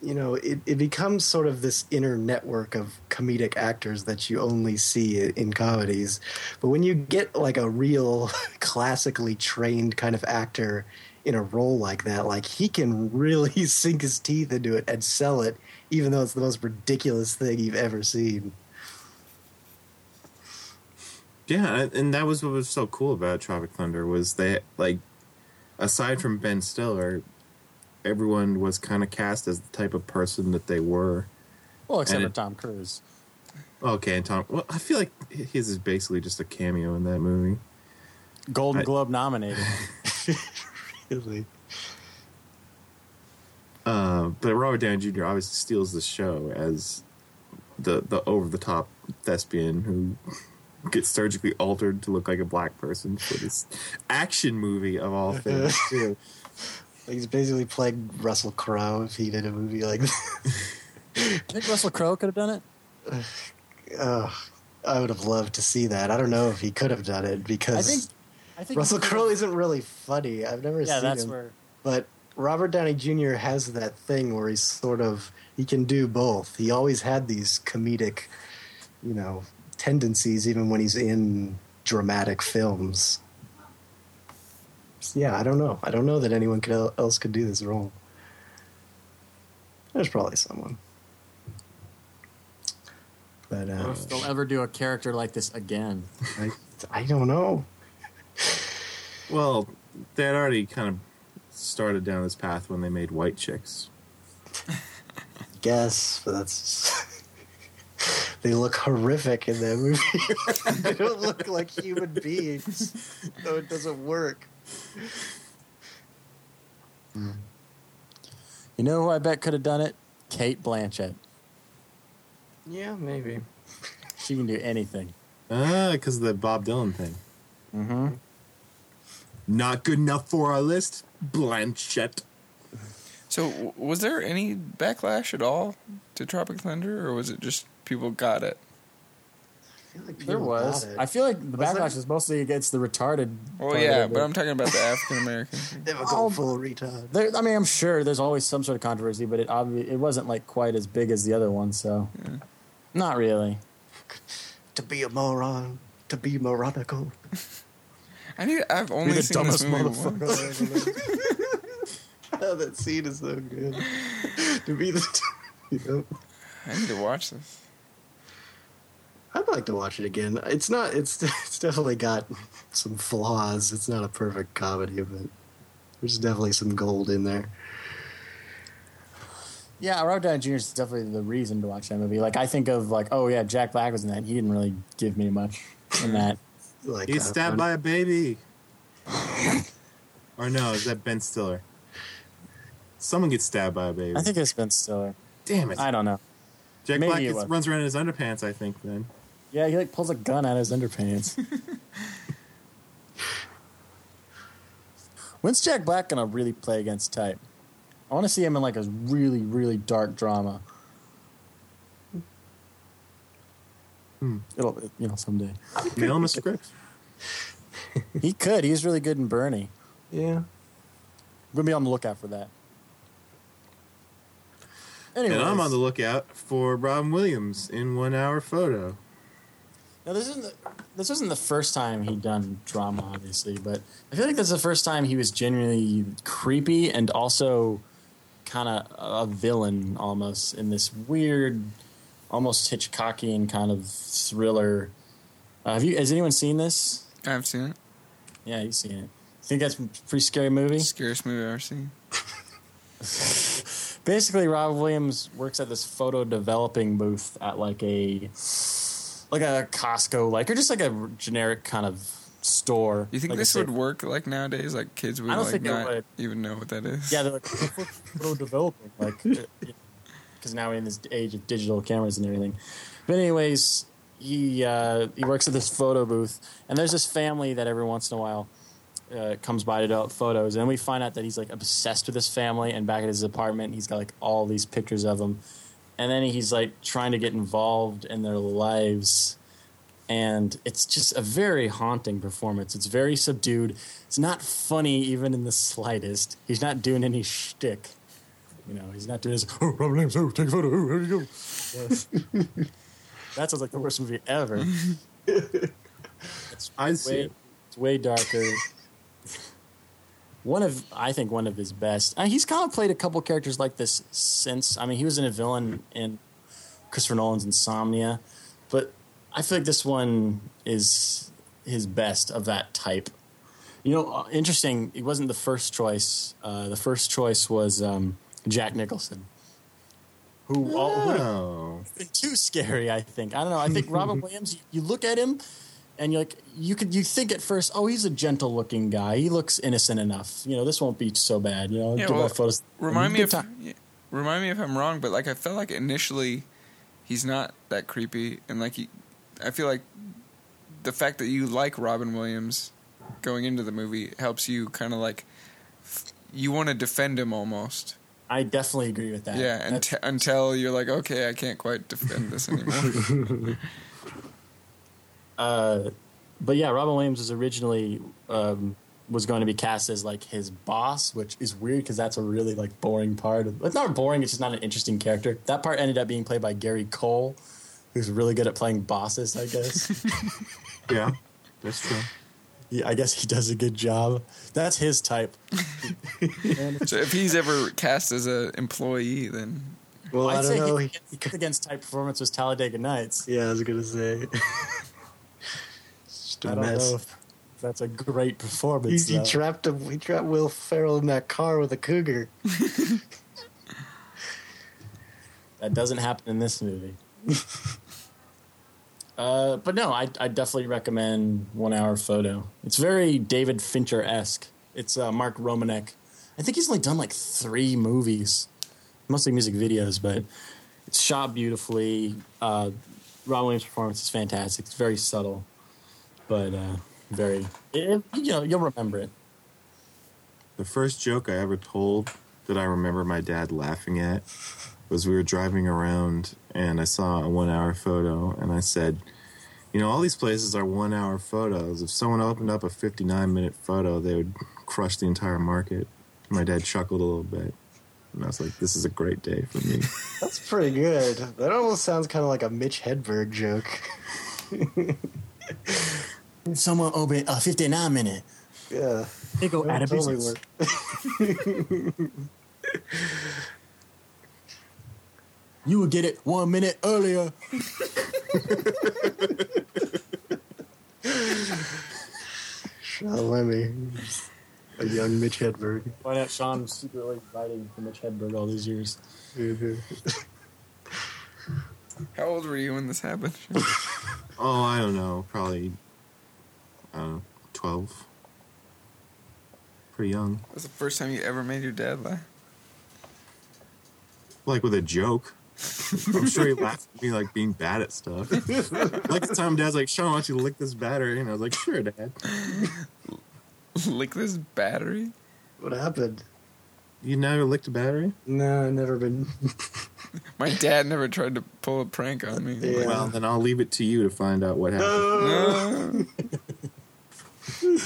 you know, it, it becomes sort of this inner network of comedic actors that you only see in comedies. But when you get like a real classically trained kind of actor in a role like that, like he can really sink his teeth into it and sell it, even though it's the most ridiculous thing you've ever seen. Yeah, and that was what was so cool about Tropic Thunder was that like aside from Ben Stiller, everyone was kind of cast as the type of person that they were. Well, except And for it- Tom Cruise. Okay, and Tom. Well, I feel like his is basically just a cameo in that movie. Golden I- Globe nominated. Really. Uh, but Robert Downey Jr. obviously steals the show as the the over the top thespian who gets surgically altered to look like a black person for this action movie of all things. too. Like he's basically playing Russell Crowe if he did a movie like this. I think Russell Crowe could have done it. Ugh, I would have loved to see that. I don't know if he could have done it I because think. I think Russell Crowe isn't really funny. I've never Yeah, seen that's him, where. but Robert Downey Jr. has that thing where he's sort of he can do both. He always had these comedic, you know, tendencies even when he's in dramatic films. Yeah, I don't know. I don't know that anyone could, else could do this role. There's probably someone. But I don't know uh, if they'll ever do a character like this again. I, I don't know. Well, they had already kind of started down this path when they made White Chicks. Guess, but that's. they look horrific in that movie. they don't look like human beings, so it doesn't work. You know who I bet could have done it? Cate Blanchett. Yeah, maybe. She can do anything. Ah, because of the Bob Dylan thing. Mm-hmm. Not good enough for our list, Blanchett. So, w- was there any backlash at all to Tropic Thunder, or was it just people got it? I feel like There was. I feel like the Was backlash there? is mostly against the retarded. Well, yeah, but. I'm talking about the African American. Never Oh. go full retard. There, I mean, I'm sure there's always some sort of controversy, but it obvi- it wasn't like quite as big as the other one, so not really. To be a moron, to be moronical. I need. I've only the seen this dumbest movie once. oh, that scene is so good. to be the. You know, I need to watch this. I'd like to watch it again. It's not. It's it's definitely got some flaws. It's not a perfect comedy, but there's definitely some gold in there. Yeah, Robert Downey Jr. is definitely the reason to watch that movie. Like, I think of like, oh yeah, Jack Black was in that. He didn't really give me much in that. Like He's uh, stabbed by a baby. or no, is that Ben Stiller? Someone gets stabbed by a baby. I think it's Ben Stiller. Damn it. I don't know. Jack maybe Black gets, runs around in his underpants, I think, then. Yeah, he like pulls a gun out of his underpants. When's Jack Black gonna really play against type? I want to see him in like a really, really dark drama. Hmm. It'll, you know, someday. Mail him a script. He could. He's really good in Bernie. Yeah. We're gonna be on the lookout for that. Anyway, And I'm on the lookout for Robin Williams in One Hour Photo. Now this isn't the, this wasn't the first time he'd done drama, obviously, but I feel like this is the first time he was genuinely creepy and also kind of a villain almost in this weird, almost Hitchcockian kind of thriller. Uh, have you? Has anyone seen this? I've seen it. Yeah, you've seen it. Think that's a pretty scary movie? Scariest movie I've ever seen. Basically, Rob Williams works at this photo developing booth at like a like a Costco, like or just like a generic kind of store. You think like this would work like nowadays? Like kids would I don't like think not would. even know what that is. Yeah, they're like photo developing, like because now we're in this age of digital cameras and everything. But anyways, he uh, he works at this photo booth, and there's this family that every once in a while uh, comes by to develop photos, and we find out that he's like obsessed with this family. And back at his apartment, he's got like all these pictures of them, and then he's like trying to get involved in their lives. And it's just a very haunting performance. It's very subdued. It's not funny even in the slightest. He's not doing any shtick. You know, he's not doing his, oh, Robin Williams, oh, take a photo, oh, here you go. that sounds like the worst movie ever. it's I'd see way, it's way darker. One of, I think, one of his best. Uh, he's kind of played a couple characters like this since. I mean, he was in a villain in Christopher Nolan's Insomnia, but I feel like this one is his best of that type. You know, uh, interesting. It wasn't the first choice. Uh, the first choice was um, Jack Nicholson, who all, who Oh. been too scary. I think. I don't know. I think Robin Williams. You, you look at him, and you're like, you could you think at first, oh, he's a gentle looking guy. He looks innocent enough. You know, this won't be so bad. You know, Yeah, give well, photos. Remind me if yeah, remind me if I'm wrong, but like I felt like initially he's not that creepy, and like he, I feel like the fact that you like Robin Williams going into the movie helps you kind of like you want to defend him almost. I definitely agree with that. Yeah, That's- unt- until you're like, okay, I can't quite defend this anymore. uh, but yeah, Robin Williams was originally um, was going to be cast as like his boss, which is weird because that's a really like boring part. Of, it's not boring; it's just not an interesting character. That part ended up being played by Gary Cole, who's really good at playing bosses. I guess. Yeah, that's true. Yeah, I guess he does a good job. That's his type. so if he's ever cast as an employee, then Well, I I'd don't say know. he, He- his against type performance was Talladega Nights. yeah, I was gonna say. Just a I don't mess. know if that's a great performance. he though. trapped him. He trapped Will Ferrell in that car with a cougar. That doesn't happen in this movie. Uh, but no, I, I definitely recommend One Hour Photo. It's very David Fincher esque. It's uh, Mark Romanek. I think he's only done like three movies, mostly music videos, but it's shot beautifully. Uh, Ron Williams' performance is fantastic. It's very subtle, but uh, very. It, you know, you'll remember it. The first joke I ever told that I remember my dad laughing at was we were driving around and I saw a one hour photo and I said, you know, all these places are one hour photos. If someone opened up a 59 minute photo, they would crush the entire market. My dad chuckled a little bit. And I was like, this is a great day for me. That's pretty good. That almost sounds kind of like a Mitch Hedberg joke. Someone open a 59 minute. Yeah. They go out of Totally business. work. You would get it one minute earlier. Sean Levy. A young Mitch Hedberg. Why not Sean secretly fighting for Mitch Hedberg all these years? Mm-hmm. How old were you when this happened? oh, I don't know. Probably, I don't know, 12. Pretty young. That was the first time you ever made your dad laugh. Like with a joke. I'm sure he laughed at me like being bad at stuff. like the time dad's like, Sean, why don't you lick this battery? And I was like, sure, dad. Lick this battery? What happened? You never licked a battery? No, I've never been. My dad never tried to pull a prank on me. Yeah. Well, then I'll leave it to you to find out what happened. No.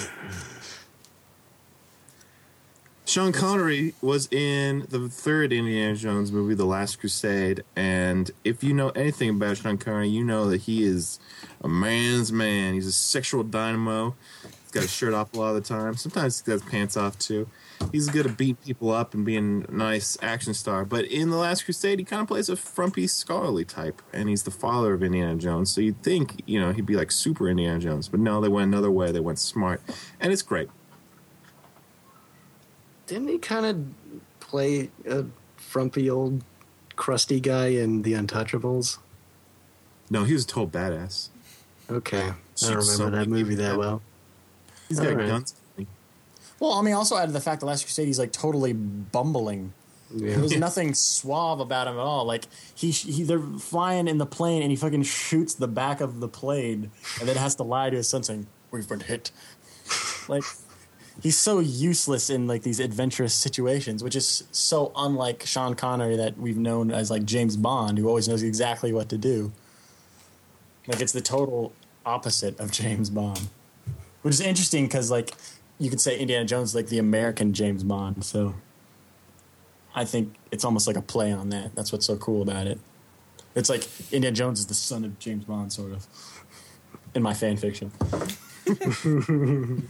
Sean Connery was in the third Indiana Jones movie, The Last Crusade, and if you know anything about Sean Connery, you know that he is a man's man. He's a sexual dynamo. He's got his shirt off a lot of the time. Sometimes he has pants off too. He's good at beating people up and being a nice action star. But in The Last Crusade, he kind of plays a frumpy, scholarly type, and he's the father of Indiana Jones. So you'd think, you know, he'd be like super Indiana Jones, but no, they went another way. They went smart, and it's great. Didn't he kind of play a frumpy old crusty guy in The Untouchables? No, he was a total badass. Okay. I don't So remember that movie that have- well. He's got Alright. guns. Well, I mean, also added the fact that Last Crusade, he's like totally bumbling. Yeah. There's nothing suave about him at all. Like he, he, they're flying in the plane, and he fucking shoots the back of the plane, and then has to lie to his son saying, "We've been hit." Like he's so useless in like these adventurous situations, which is so unlike Sean Connery that we've known as like James Bond, who always knows exactly what to do. Like it's the total opposite of James Bond, which is interesting because like you could say Indiana Jones is like the American James Bond. So I think it's almost like a play on that. That's what's so cool about it. It's like Indiana Jones is the son of James Bond, sort of, in my fan fiction.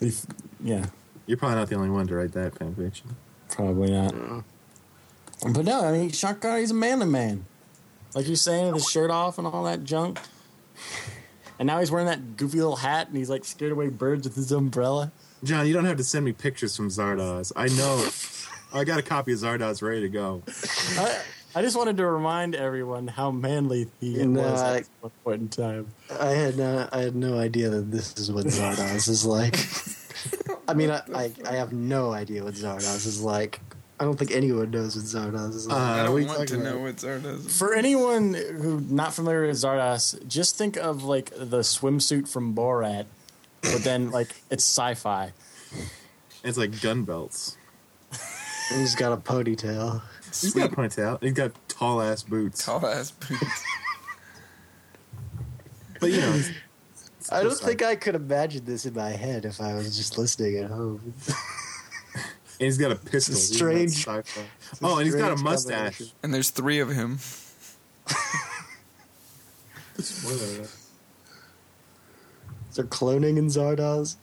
If- yeah, You're probably not the only one to write that fan fiction. probably not. But no, I mean, Sean Connery's a man manly man. Like you're saying, with his shirt off and all that junk. And now he's wearing that goofy little hat and he's like scared away birds with his umbrella. John, you don't have to send me pictures from Zardoz. I know. I got a copy of Zardoz ready to go. I, I just wanted to remind everyone how manly he No, was I- at one point in time. I had no, I had no idea that this is what Zardoz is like. I mean, I, I, I have no idea what Zardoz is like. I don't think anyone knows what Zardoz is like. Uh, I don't want to talking know what Zardoz is. For anyone who not familiar with Zardoz, just think of like the swimsuit from Borat, but then like it's sci-fi. It's like gun belts. He's got a ponytail. He's got a out. He's got tall ass boots. Tall ass boots. But you know, I don't think I could imagine this in my head if I was just listening at home. and he's got a pistol. It's a strange- got sci-fi. Oh, and he's got a mustache. and there's three of him. Is there cloning in Zardoz?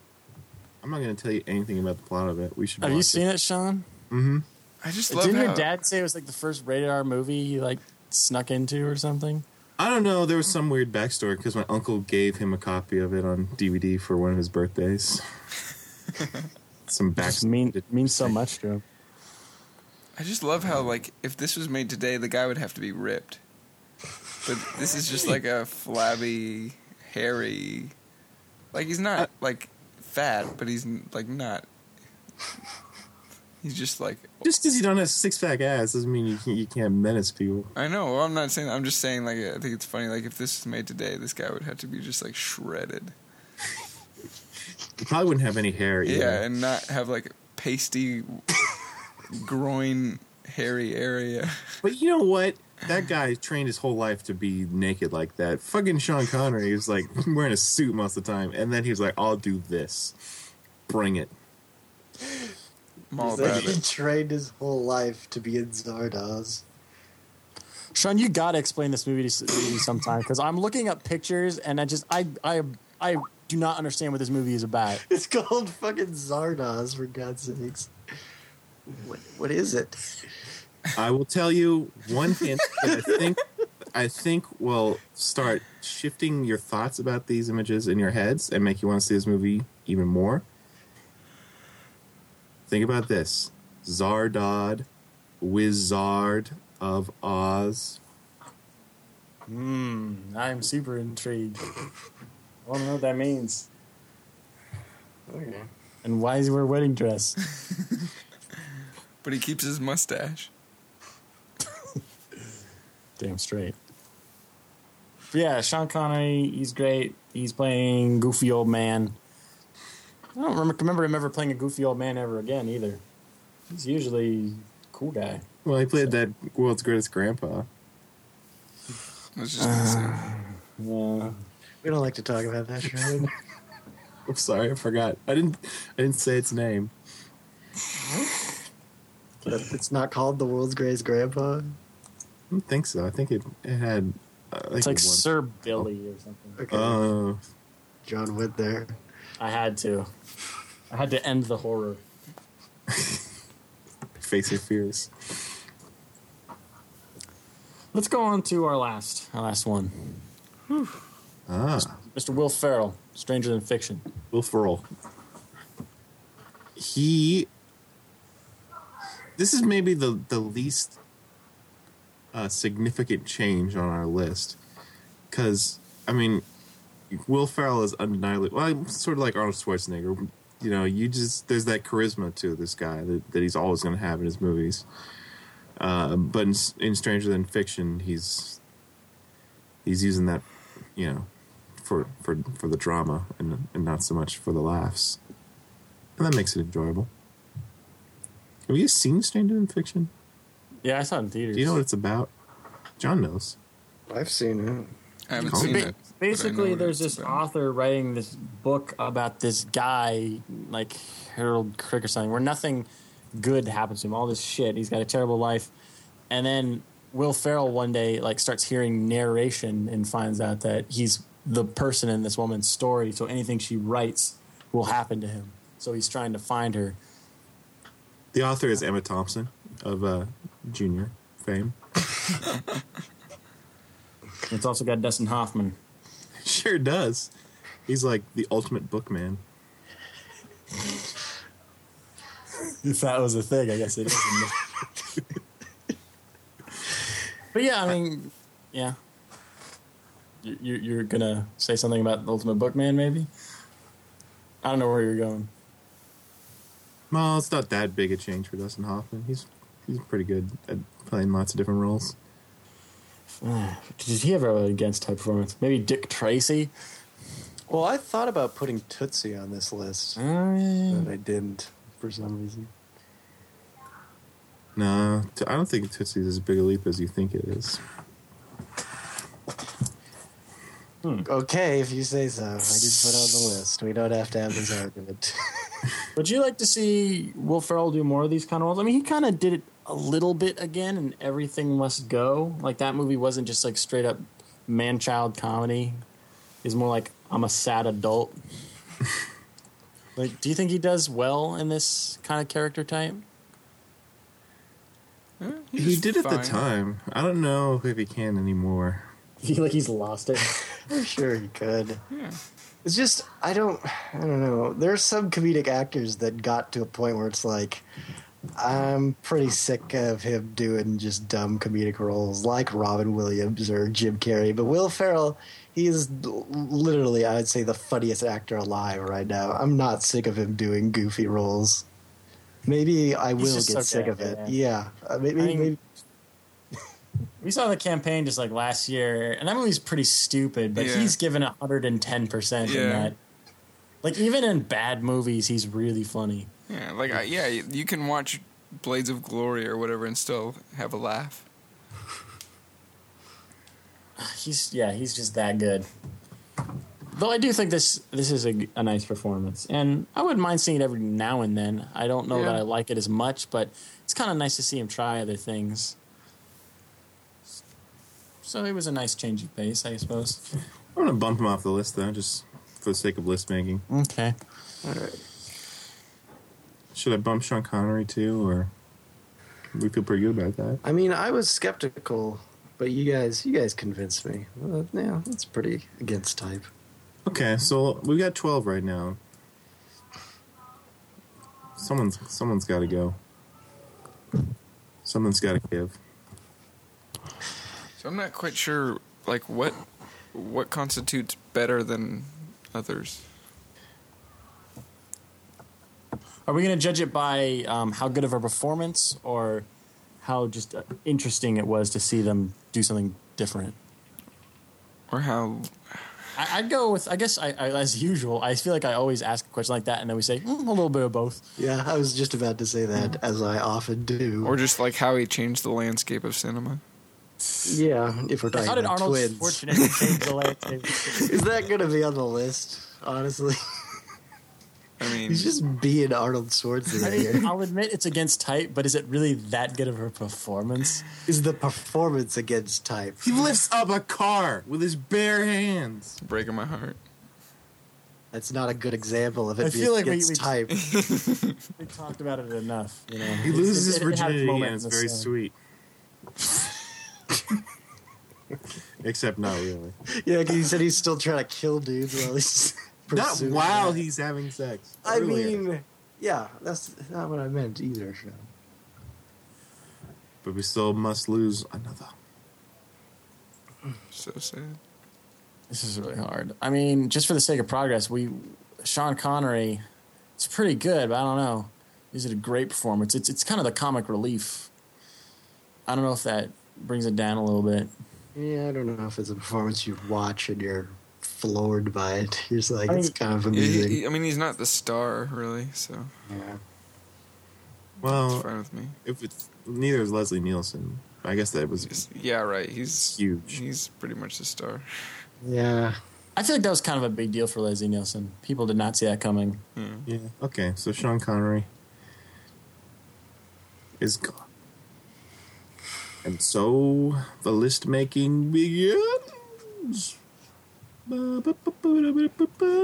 I'm not going to tell you anything about the plot of it. We should. Have you watch seen it, Sean? Mm-hmm. I just love Didn't how your dad say it was like the first rated R movie he like snuck into or something? I don't know. There was some weird backstory because my uncle gave him a copy of it on DVD for one of his birthdays. some Just backstory. mean means so much to him. I just love how like if this was made today, the guy would have to be ripped. But this is just like a flabby, hairy. Like he's not like fat, but he's like not. He's just like Just because you don't have six pack ass doesn't mean you can't, you can't menace people. I know. Well, I'm not saying. I'm just saying. Like I think it's funny. Like if this was made today, this guy would have to be just like shredded. You probably wouldn't have any hair. Either. Yeah, and not have like pasty groin hairy area. But you know what? That guy trained his whole life to be naked like that. Fucking Sean Connery was like wearing a suit most of the time, and then he was like, "I'll do this, bring it." I'm like, about he it. trained his whole life to be in Zardoz. Sean, you gotta explain this movie to me sometime because I'm looking up pictures and I just I I I do not understand what this movie is about. It's called fucking Zardoz, for God's sakes. What, what is it? I will tell you one hint that I think I think will start shifting your thoughts about these images in your heads and make you want to see this movie even more. Think about this: Zardoz, Wizard of Oz. Hmm, I'm super intrigued. I don't know what that means. Okay. And why does he wear a wedding dress? But he keeps his mustache. Damn straight. But yeah, Sean Connery, he's great. He's playing goofy old man. I don't remember, remember him ever playing a goofy old man ever again either. He's usually a cool guy. Well, he played that world's greatest grandpa. I was just gonna say. Yeah. We don't like to talk about that, Sean. I'm sorry, I forgot. I didn't. I didn't say its name. but it's not called the world's greatest grandpa. I don't think so. I think it, it had. Uh, It's like it. Sir Billy or something. Okay. Oh, John Wood there. I had to. I had to end the horror. face your fears. Let's go on to our last, our last one. Ah, Mr. Will Ferrell, Stranger Than Fiction. Will Ferrell. He. This is maybe the the least uh, significant change on our list, because I mean, Will Ferrell is undeniably well, sort of like Arnold Schwarzenegger. You know, you just there's that charisma to this guy that, that he's always going to have in his movies. Uh, but in, in Stranger Than Fiction, he's he's using that, you know, for for for the drama and and not so much for the laughs, and that makes it enjoyable. Have you seen Stranger Than Fiction? Yeah, I saw it in theaters. Do you know what it's about? John knows. I've seen it. I haven't Ba- seen Ba- it. But I know Basically, there's this about. author writing this book about this guy, like Harold Crick or something, where nothing good happens to him. All this shit. He's got a terrible life, and then Will Ferrell one day like starts hearing narration and finds out that he's the person in this woman's story. So anything she writes will happen to him. So he's trying to find her. The author is Emma Thompson of uh, Junior fame. It's also got Dustin Hoffman. Sure does. He's like the ultimate bookman. If that was a thing, I guess it is. but yeah, I mean, yeah. You- you- You're gonna say something about the Ultimate Bookman, maybe? I don't know where you're going. Well, it's not that big a change for Dustin Hoffman. He's he's pretty good at playing lots of different roles. Did he ever have a against type performance? Maybe Dick Tracy. Well, I thought about putting Tootsie on this list, Uh, but I didn't for some reason. No, I don't think Tootsie's as big a leap as you think it is. Okay, if you say so. I did put on the list. We don't have to have this argument. Would you like to see Will Ferrell do more of these kind of roles? I mean, he kind of did it a little bit again, and everything must go. Like that movie wasn't just like straight up man-child comedy. It's more like I'm a sad adult. like, do you think he does well in this kind of character type? Eh, He he's did at the time. I don't know if he can anymore. You feel like he's lost it. I'm sure he could. Yeah. It's just I don't I don't know. There are some comedic actors that got to a point where it's like I'm pretty sick of him doing just dumb comedic roles like Robin Williams or Jim Carrey. But Will Ferrell, he is literally I'd say the funniest actor alive right now. I'm not sick of him doing goofy roles. Maybe I will get so sick good, of it. yeah. Yeah, Uh, maybe, I mean, maybe we saw the campaign just like last year, and that movie's pretty stupid, but Yeah. he's given 110% in that. Like, even in bad movies, he's really funny. Yeah, like I, yeah, you can watch Blades of Glory or whatever and still have a laugh. He's yeah, he's just that good. Though I do think this this is a, a nice performance, and I wouldn't mind seeing it every now and then. I don't know that I like it as much, but it's kind of nice to see him try other things. So it was a nice change of pace, I suppose. I'm gonna bump him off the list though, just for the sake of list making. Okay. All right. Should I bump Sean Connery too, or we feel pretty good about that? I mean, I was skeptical, but you guys, you guys convinced me. Well, yeah, that's pretty against type. Okay, so we got 12 right now. Someone's someone's got to go. Someone's got to give. So I'm not quite sure like what what constitutes better than others. Are we going to judge it by um, how good of a performance or how just uh, interesting it was to see them do something different? Or how I, I'd go with, I guess, I, I, as usual, I feel like I always ask a question like that and then we say mm, a little bit of both. Yeah, I was just about to say that, as I often do. or just like how he changed the landscape of cinema. yeah, if we're talking How did about Arnold twins, Schwarzenegger change the landscape? is that going to be on the list? Honestly, I mean, he's just being Arnold I Schwarzenegger. mean, I'll admit it's against type, but is it really that good of a performance? is the performance against type? He lifts up a car with his bare hands. breaking my heart. That's not a good example of it I being feel like we- against we- type. We talked about it enough. You know, He loses his It- it- it virginity, and it's very sun. sweet. Except not really. Yeah, because he said he's still trying to kill dudes while he's Not while that. he's having sex. I Earlier. mean, yeah, that's not what I meant either. Sean. but we still must lose another. Mm, so sad. This is really hard. I mean, just for the sake of progress, we Sean Connery, it's pretty good, but I don't know. Is it a great performance? It's it's kind of the comic relief. I don't know if that brings it down a little bit. Yeah, I don't know if it's a performance you watch and you're floored by it. You're like, I it's kind of Yeah, he- he- I mean, he's not the star really, so Yeah. it's Well, fine with me. if it's neither is Leslie Nielsen, I guess that was He's- yeah, right. He's huge. He's pretty much the star. Yeah. I feel like that was kind of a big deal for Leslie Nielsen. People did not see that coming. Yeah. Yeah. Okay, so Sean Connery is gone. And so the list making begins.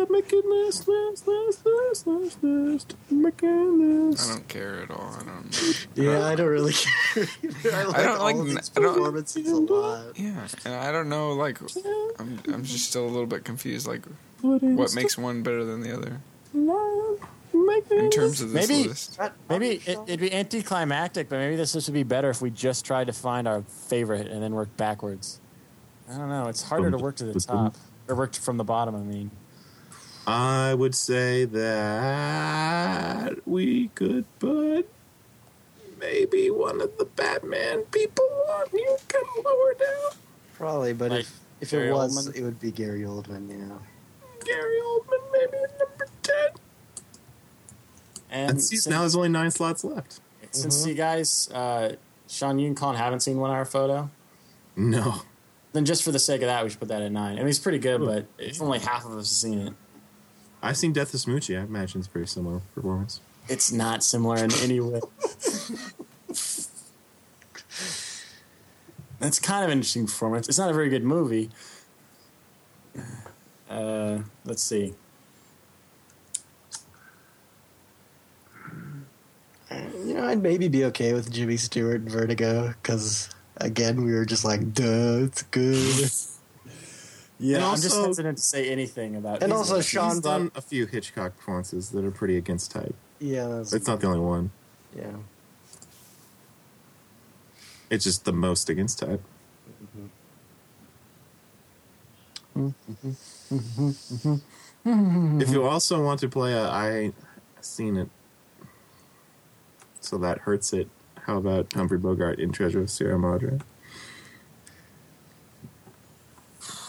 Making list, list, list, list, list, list, making I don't care at all. I don't. Yeah, I don't really care. I don't like these I don't- performances a lot. Yeah, and I don't know. Like, I'm I'm just still a little bit confused. Like, what makes one better than the other in terms of this Maybe- list? Maybe it, it'd be anticlimactic, but maybe this list would be better if we just tried to find our favorite and then work backwards. I don't know. It's harder to work to the top or work from the bottom. I mean, I would say that we could put maybe one of the Batman people on you come lower down. Probably, but Like if, if Gary it was, Oldman? it would be Gary Oldman, yeah. Gary Oldman maybe number ten. and And see, since, now there's only nine slots left. since you guys, uh, Sean, you and Colin haven't seen one hour photo, No. Then just for the sake of that, we should put that at nine. I mean, it's pretty good, but it's only half of us have seen it. I've seen Death of Smoochy. I imagine it's pretty similar performance. It's not similar in any way. That's kind of an interesting performance. It's not a very good movie. Uh, let's see. You know, I'd maybe be okay with Jimmy Stewart and Vertigo, because, again, we were just like, duh, it's good. Yeah, I'm just hesitant to say anything about. And also Sean done a few Hitchcock performances that are pretty against type. yeah, that's, It's not the only one. yeah. It's just the most against type. Mm-hmm. if you also want to play a I seen it, so that hurts it. How about Humphrey Bogart in Treasure of Sierra Madre?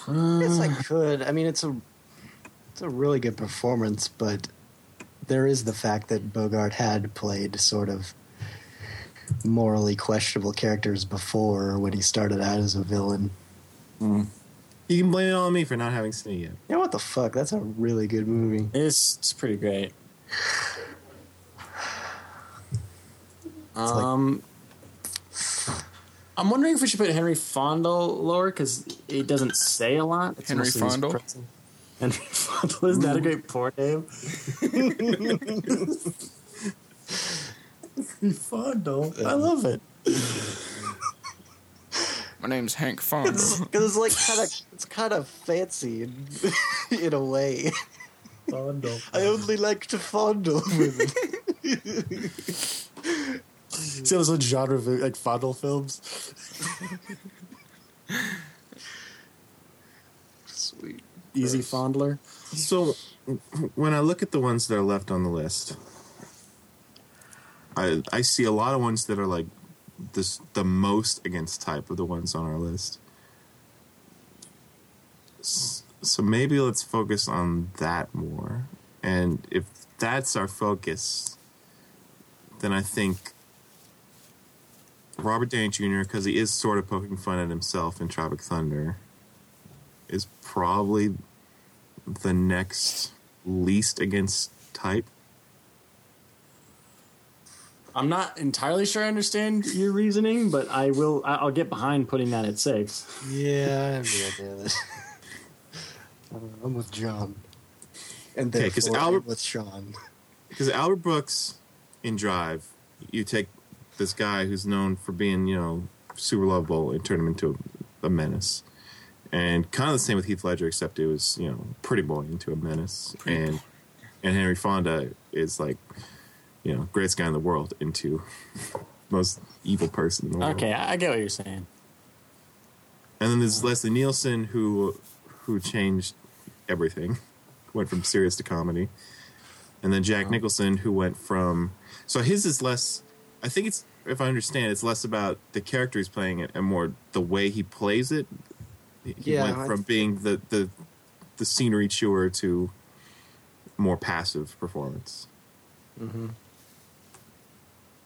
I guess I could. I mean, it's a it's a really good performance, but there is the fact that Bogart had played sort of morally questionable characters before when he started out as a villain. Mm. You can blame it on me for not having seen it yet. Yeah, what the fuck? That's a really good movie. It's it's pretty great. Like- Um, I'm wondering if we should put Henry Fonda lower because it doesn't say a lot. It's Henry mostly his Fondle? presence. Henry Fonda isn't that a great porn name? Henry Fondle. I love it. My name's Hank Fonda. Because it's like kind of it's kind of fancy in, in a way. Fondle. I only like to fondle women. See those like genre like fondle films. Sweet. Easy Gross. fondler. So, when I look at the ones that are left on the list, I I see a lot of ones that are like this the most against type of the ones on our list. So maybe let's focus on that more. And if that's our focus, then I think Robert Downey Jr. because he is sort of poking fun at himself in Tropic Thunder is probably the next least against type. I'm not entirely sure I understand your reasoning, but I will. I- I'll get behind putting that at six. Yeah, I have the idea of it. I don't know, I'm with John. And Okay, then 'cause Albert- with Sean. Because Albert Brooks in Drive, you take this guy who's known for being, you know, super lovable and turn him into a, a menace. And kind of the same with Heath Ledger, except it was, you know, pretty boy into a menace. and and Henry Fonda is like, you know, greatest guy in the world into most evil person in the world. Okay, I, I get what you're saying. And then there's Leslie Nielsen who who changed everything, went from serious to comedy. And then Jack Nicholson who went from so his is less I think it's if I understand it's less about the character he's playing it and more the way he plays it. He Yeah, went I- from being the the the scenery chewer to more passive performance. Mm-hmm.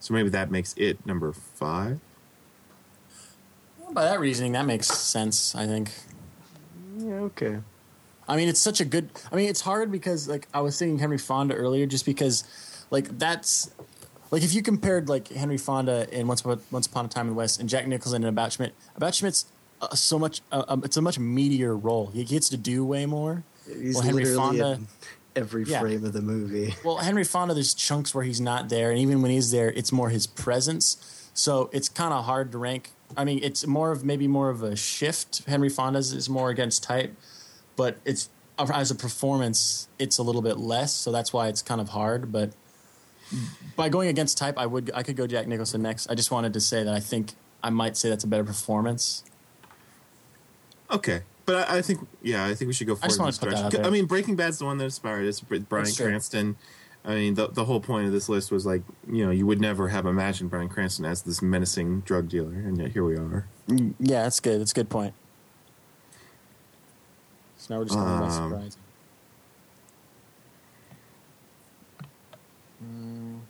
So maybe that makes it number 5. By that reasoning, that makes sense. I think. Yeah, okay. I mean, it's such a good. I mean, it's hard because like I was saying Henry Fonda earlier, just because like that's like if you compared like Henry Fonda in Once Upon, Once Upon a Time in the West and Jack Nicholson in About Schmidt, About Schmidt's uh, so much. Uh, um, it's a much meatier role. He gets to do way more. He's Well, Henry literally Fonda- in every Yeah. frame of the movie. Well, Henry Fonda, there's chunks where he's not there, and even when he's there, it's more his presence. So it's kind of hard to rank. I mean, it's more of maybe more of a shift. Henry Fonda's is more against type, but it's as a performance, it's a little bit less. So that's why it's kind of hard. But by going against type, I would I could go Jack Nicholson next. I just wanted to say that I think I might say that's a better performance. Okay, but I, I think yeah, I think we should go forward just in wanted this to put that I mean, Breaking Bad's the one that inspired us. Br- Bryan Cranston. I mean, the the whole point of this list was like, you know, you would never have imagined Bryan Cranston as this menacing drug dealer, and yet here we are. Mm, Yeah, that's good. That's a good point. So now we're just going Um, surprising. Mm.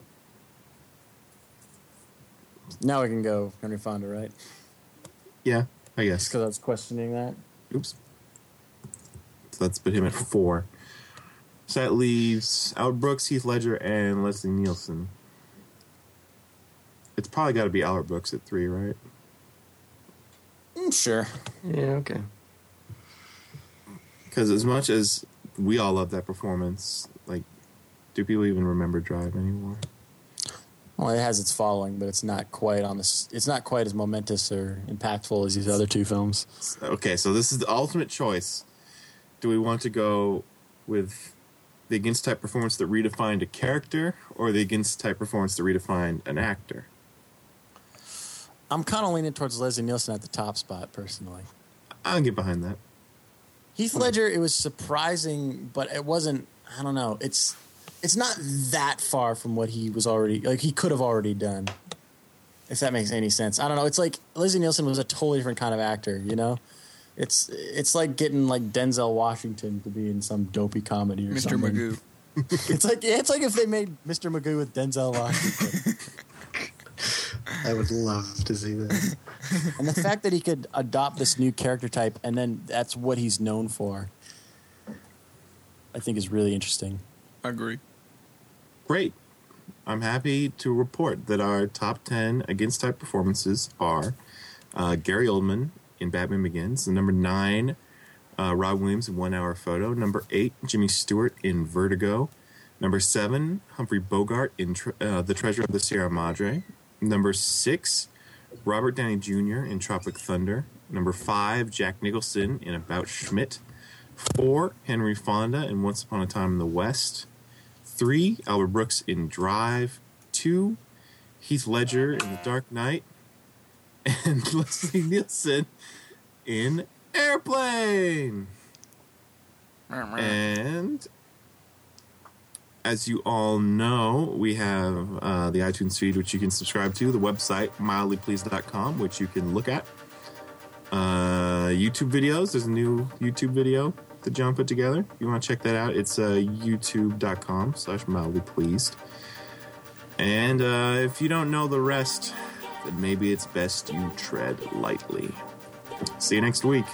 Now we can go Henry Fonda, right? Yeah, I guess. because I was questioning that. Oops. So let's put him at four. So that leaves Albert Brooks, Heath Ledger, and Leslie Nielsen. It's probably got to be Albert Brooks at three, right? Mm, sure. Yeah, okay. Because as much as we all love that performance, like, do people even remember Drive anymore? Well, it has its following, but it's not quite on this. It's not quite as momentous or impactful as these other two films. Okay, so this is the ultimate choice. Do we want to go with the against type performance that redefined a character, or the against type performance that redefined an actor? I'm kind of leaning towards Leslie Nielsen at the top spot, personally. I can get behind that. Heath Ledger, it was surprising, but it wasn't. I don't know. It's it's not that far from what he was already like. He could have already done. If that makes any sense, I don't know. It's like Leslie Nielsen was a totally different kind of actor. You know, it's it's like getting like Denzel Washington to be in some dopey comedy or Mr. something. Magoo. It's like it's like if they made Mr. Magoo with Denzel Washington. I I would love to see that. and the fact that he could adopt this new character type and then that's what he's known for, I think is really interesting. I Agree. Great. I'm happy to report that our top 10 against type performances are uh, Gary Oldman in Batman Begins, number nine, uh, Rob Williams in One Hour Photo, number eight, Jimmy Stewart in Vertigo, number seven, Humphrey Bogart in tre- uh, The Treasure of the Sierra Madre, number six, Robert Downey Jr. in Tropic Thunder, number five, Jack Nicholson in About Schmidt, four, Henry Fonda in Once Upon a Time in the West, three, Albert Brooks in Drive, two, Heath Ledger in The Dark Knight, and Leslie Nielsen in Airplane. And as you all know, we have uh, the iTunes feed, which you can subscribe to, the website, mildlypleased.com, which you can look at. Uh, YouTube videos. There's a new YouTube video that John put together. If you want to check that out, it's uh, youtube.com slash mildly pleased. And uh, if you don't know the rest, then maybe it's best you tread lightly. See you next week.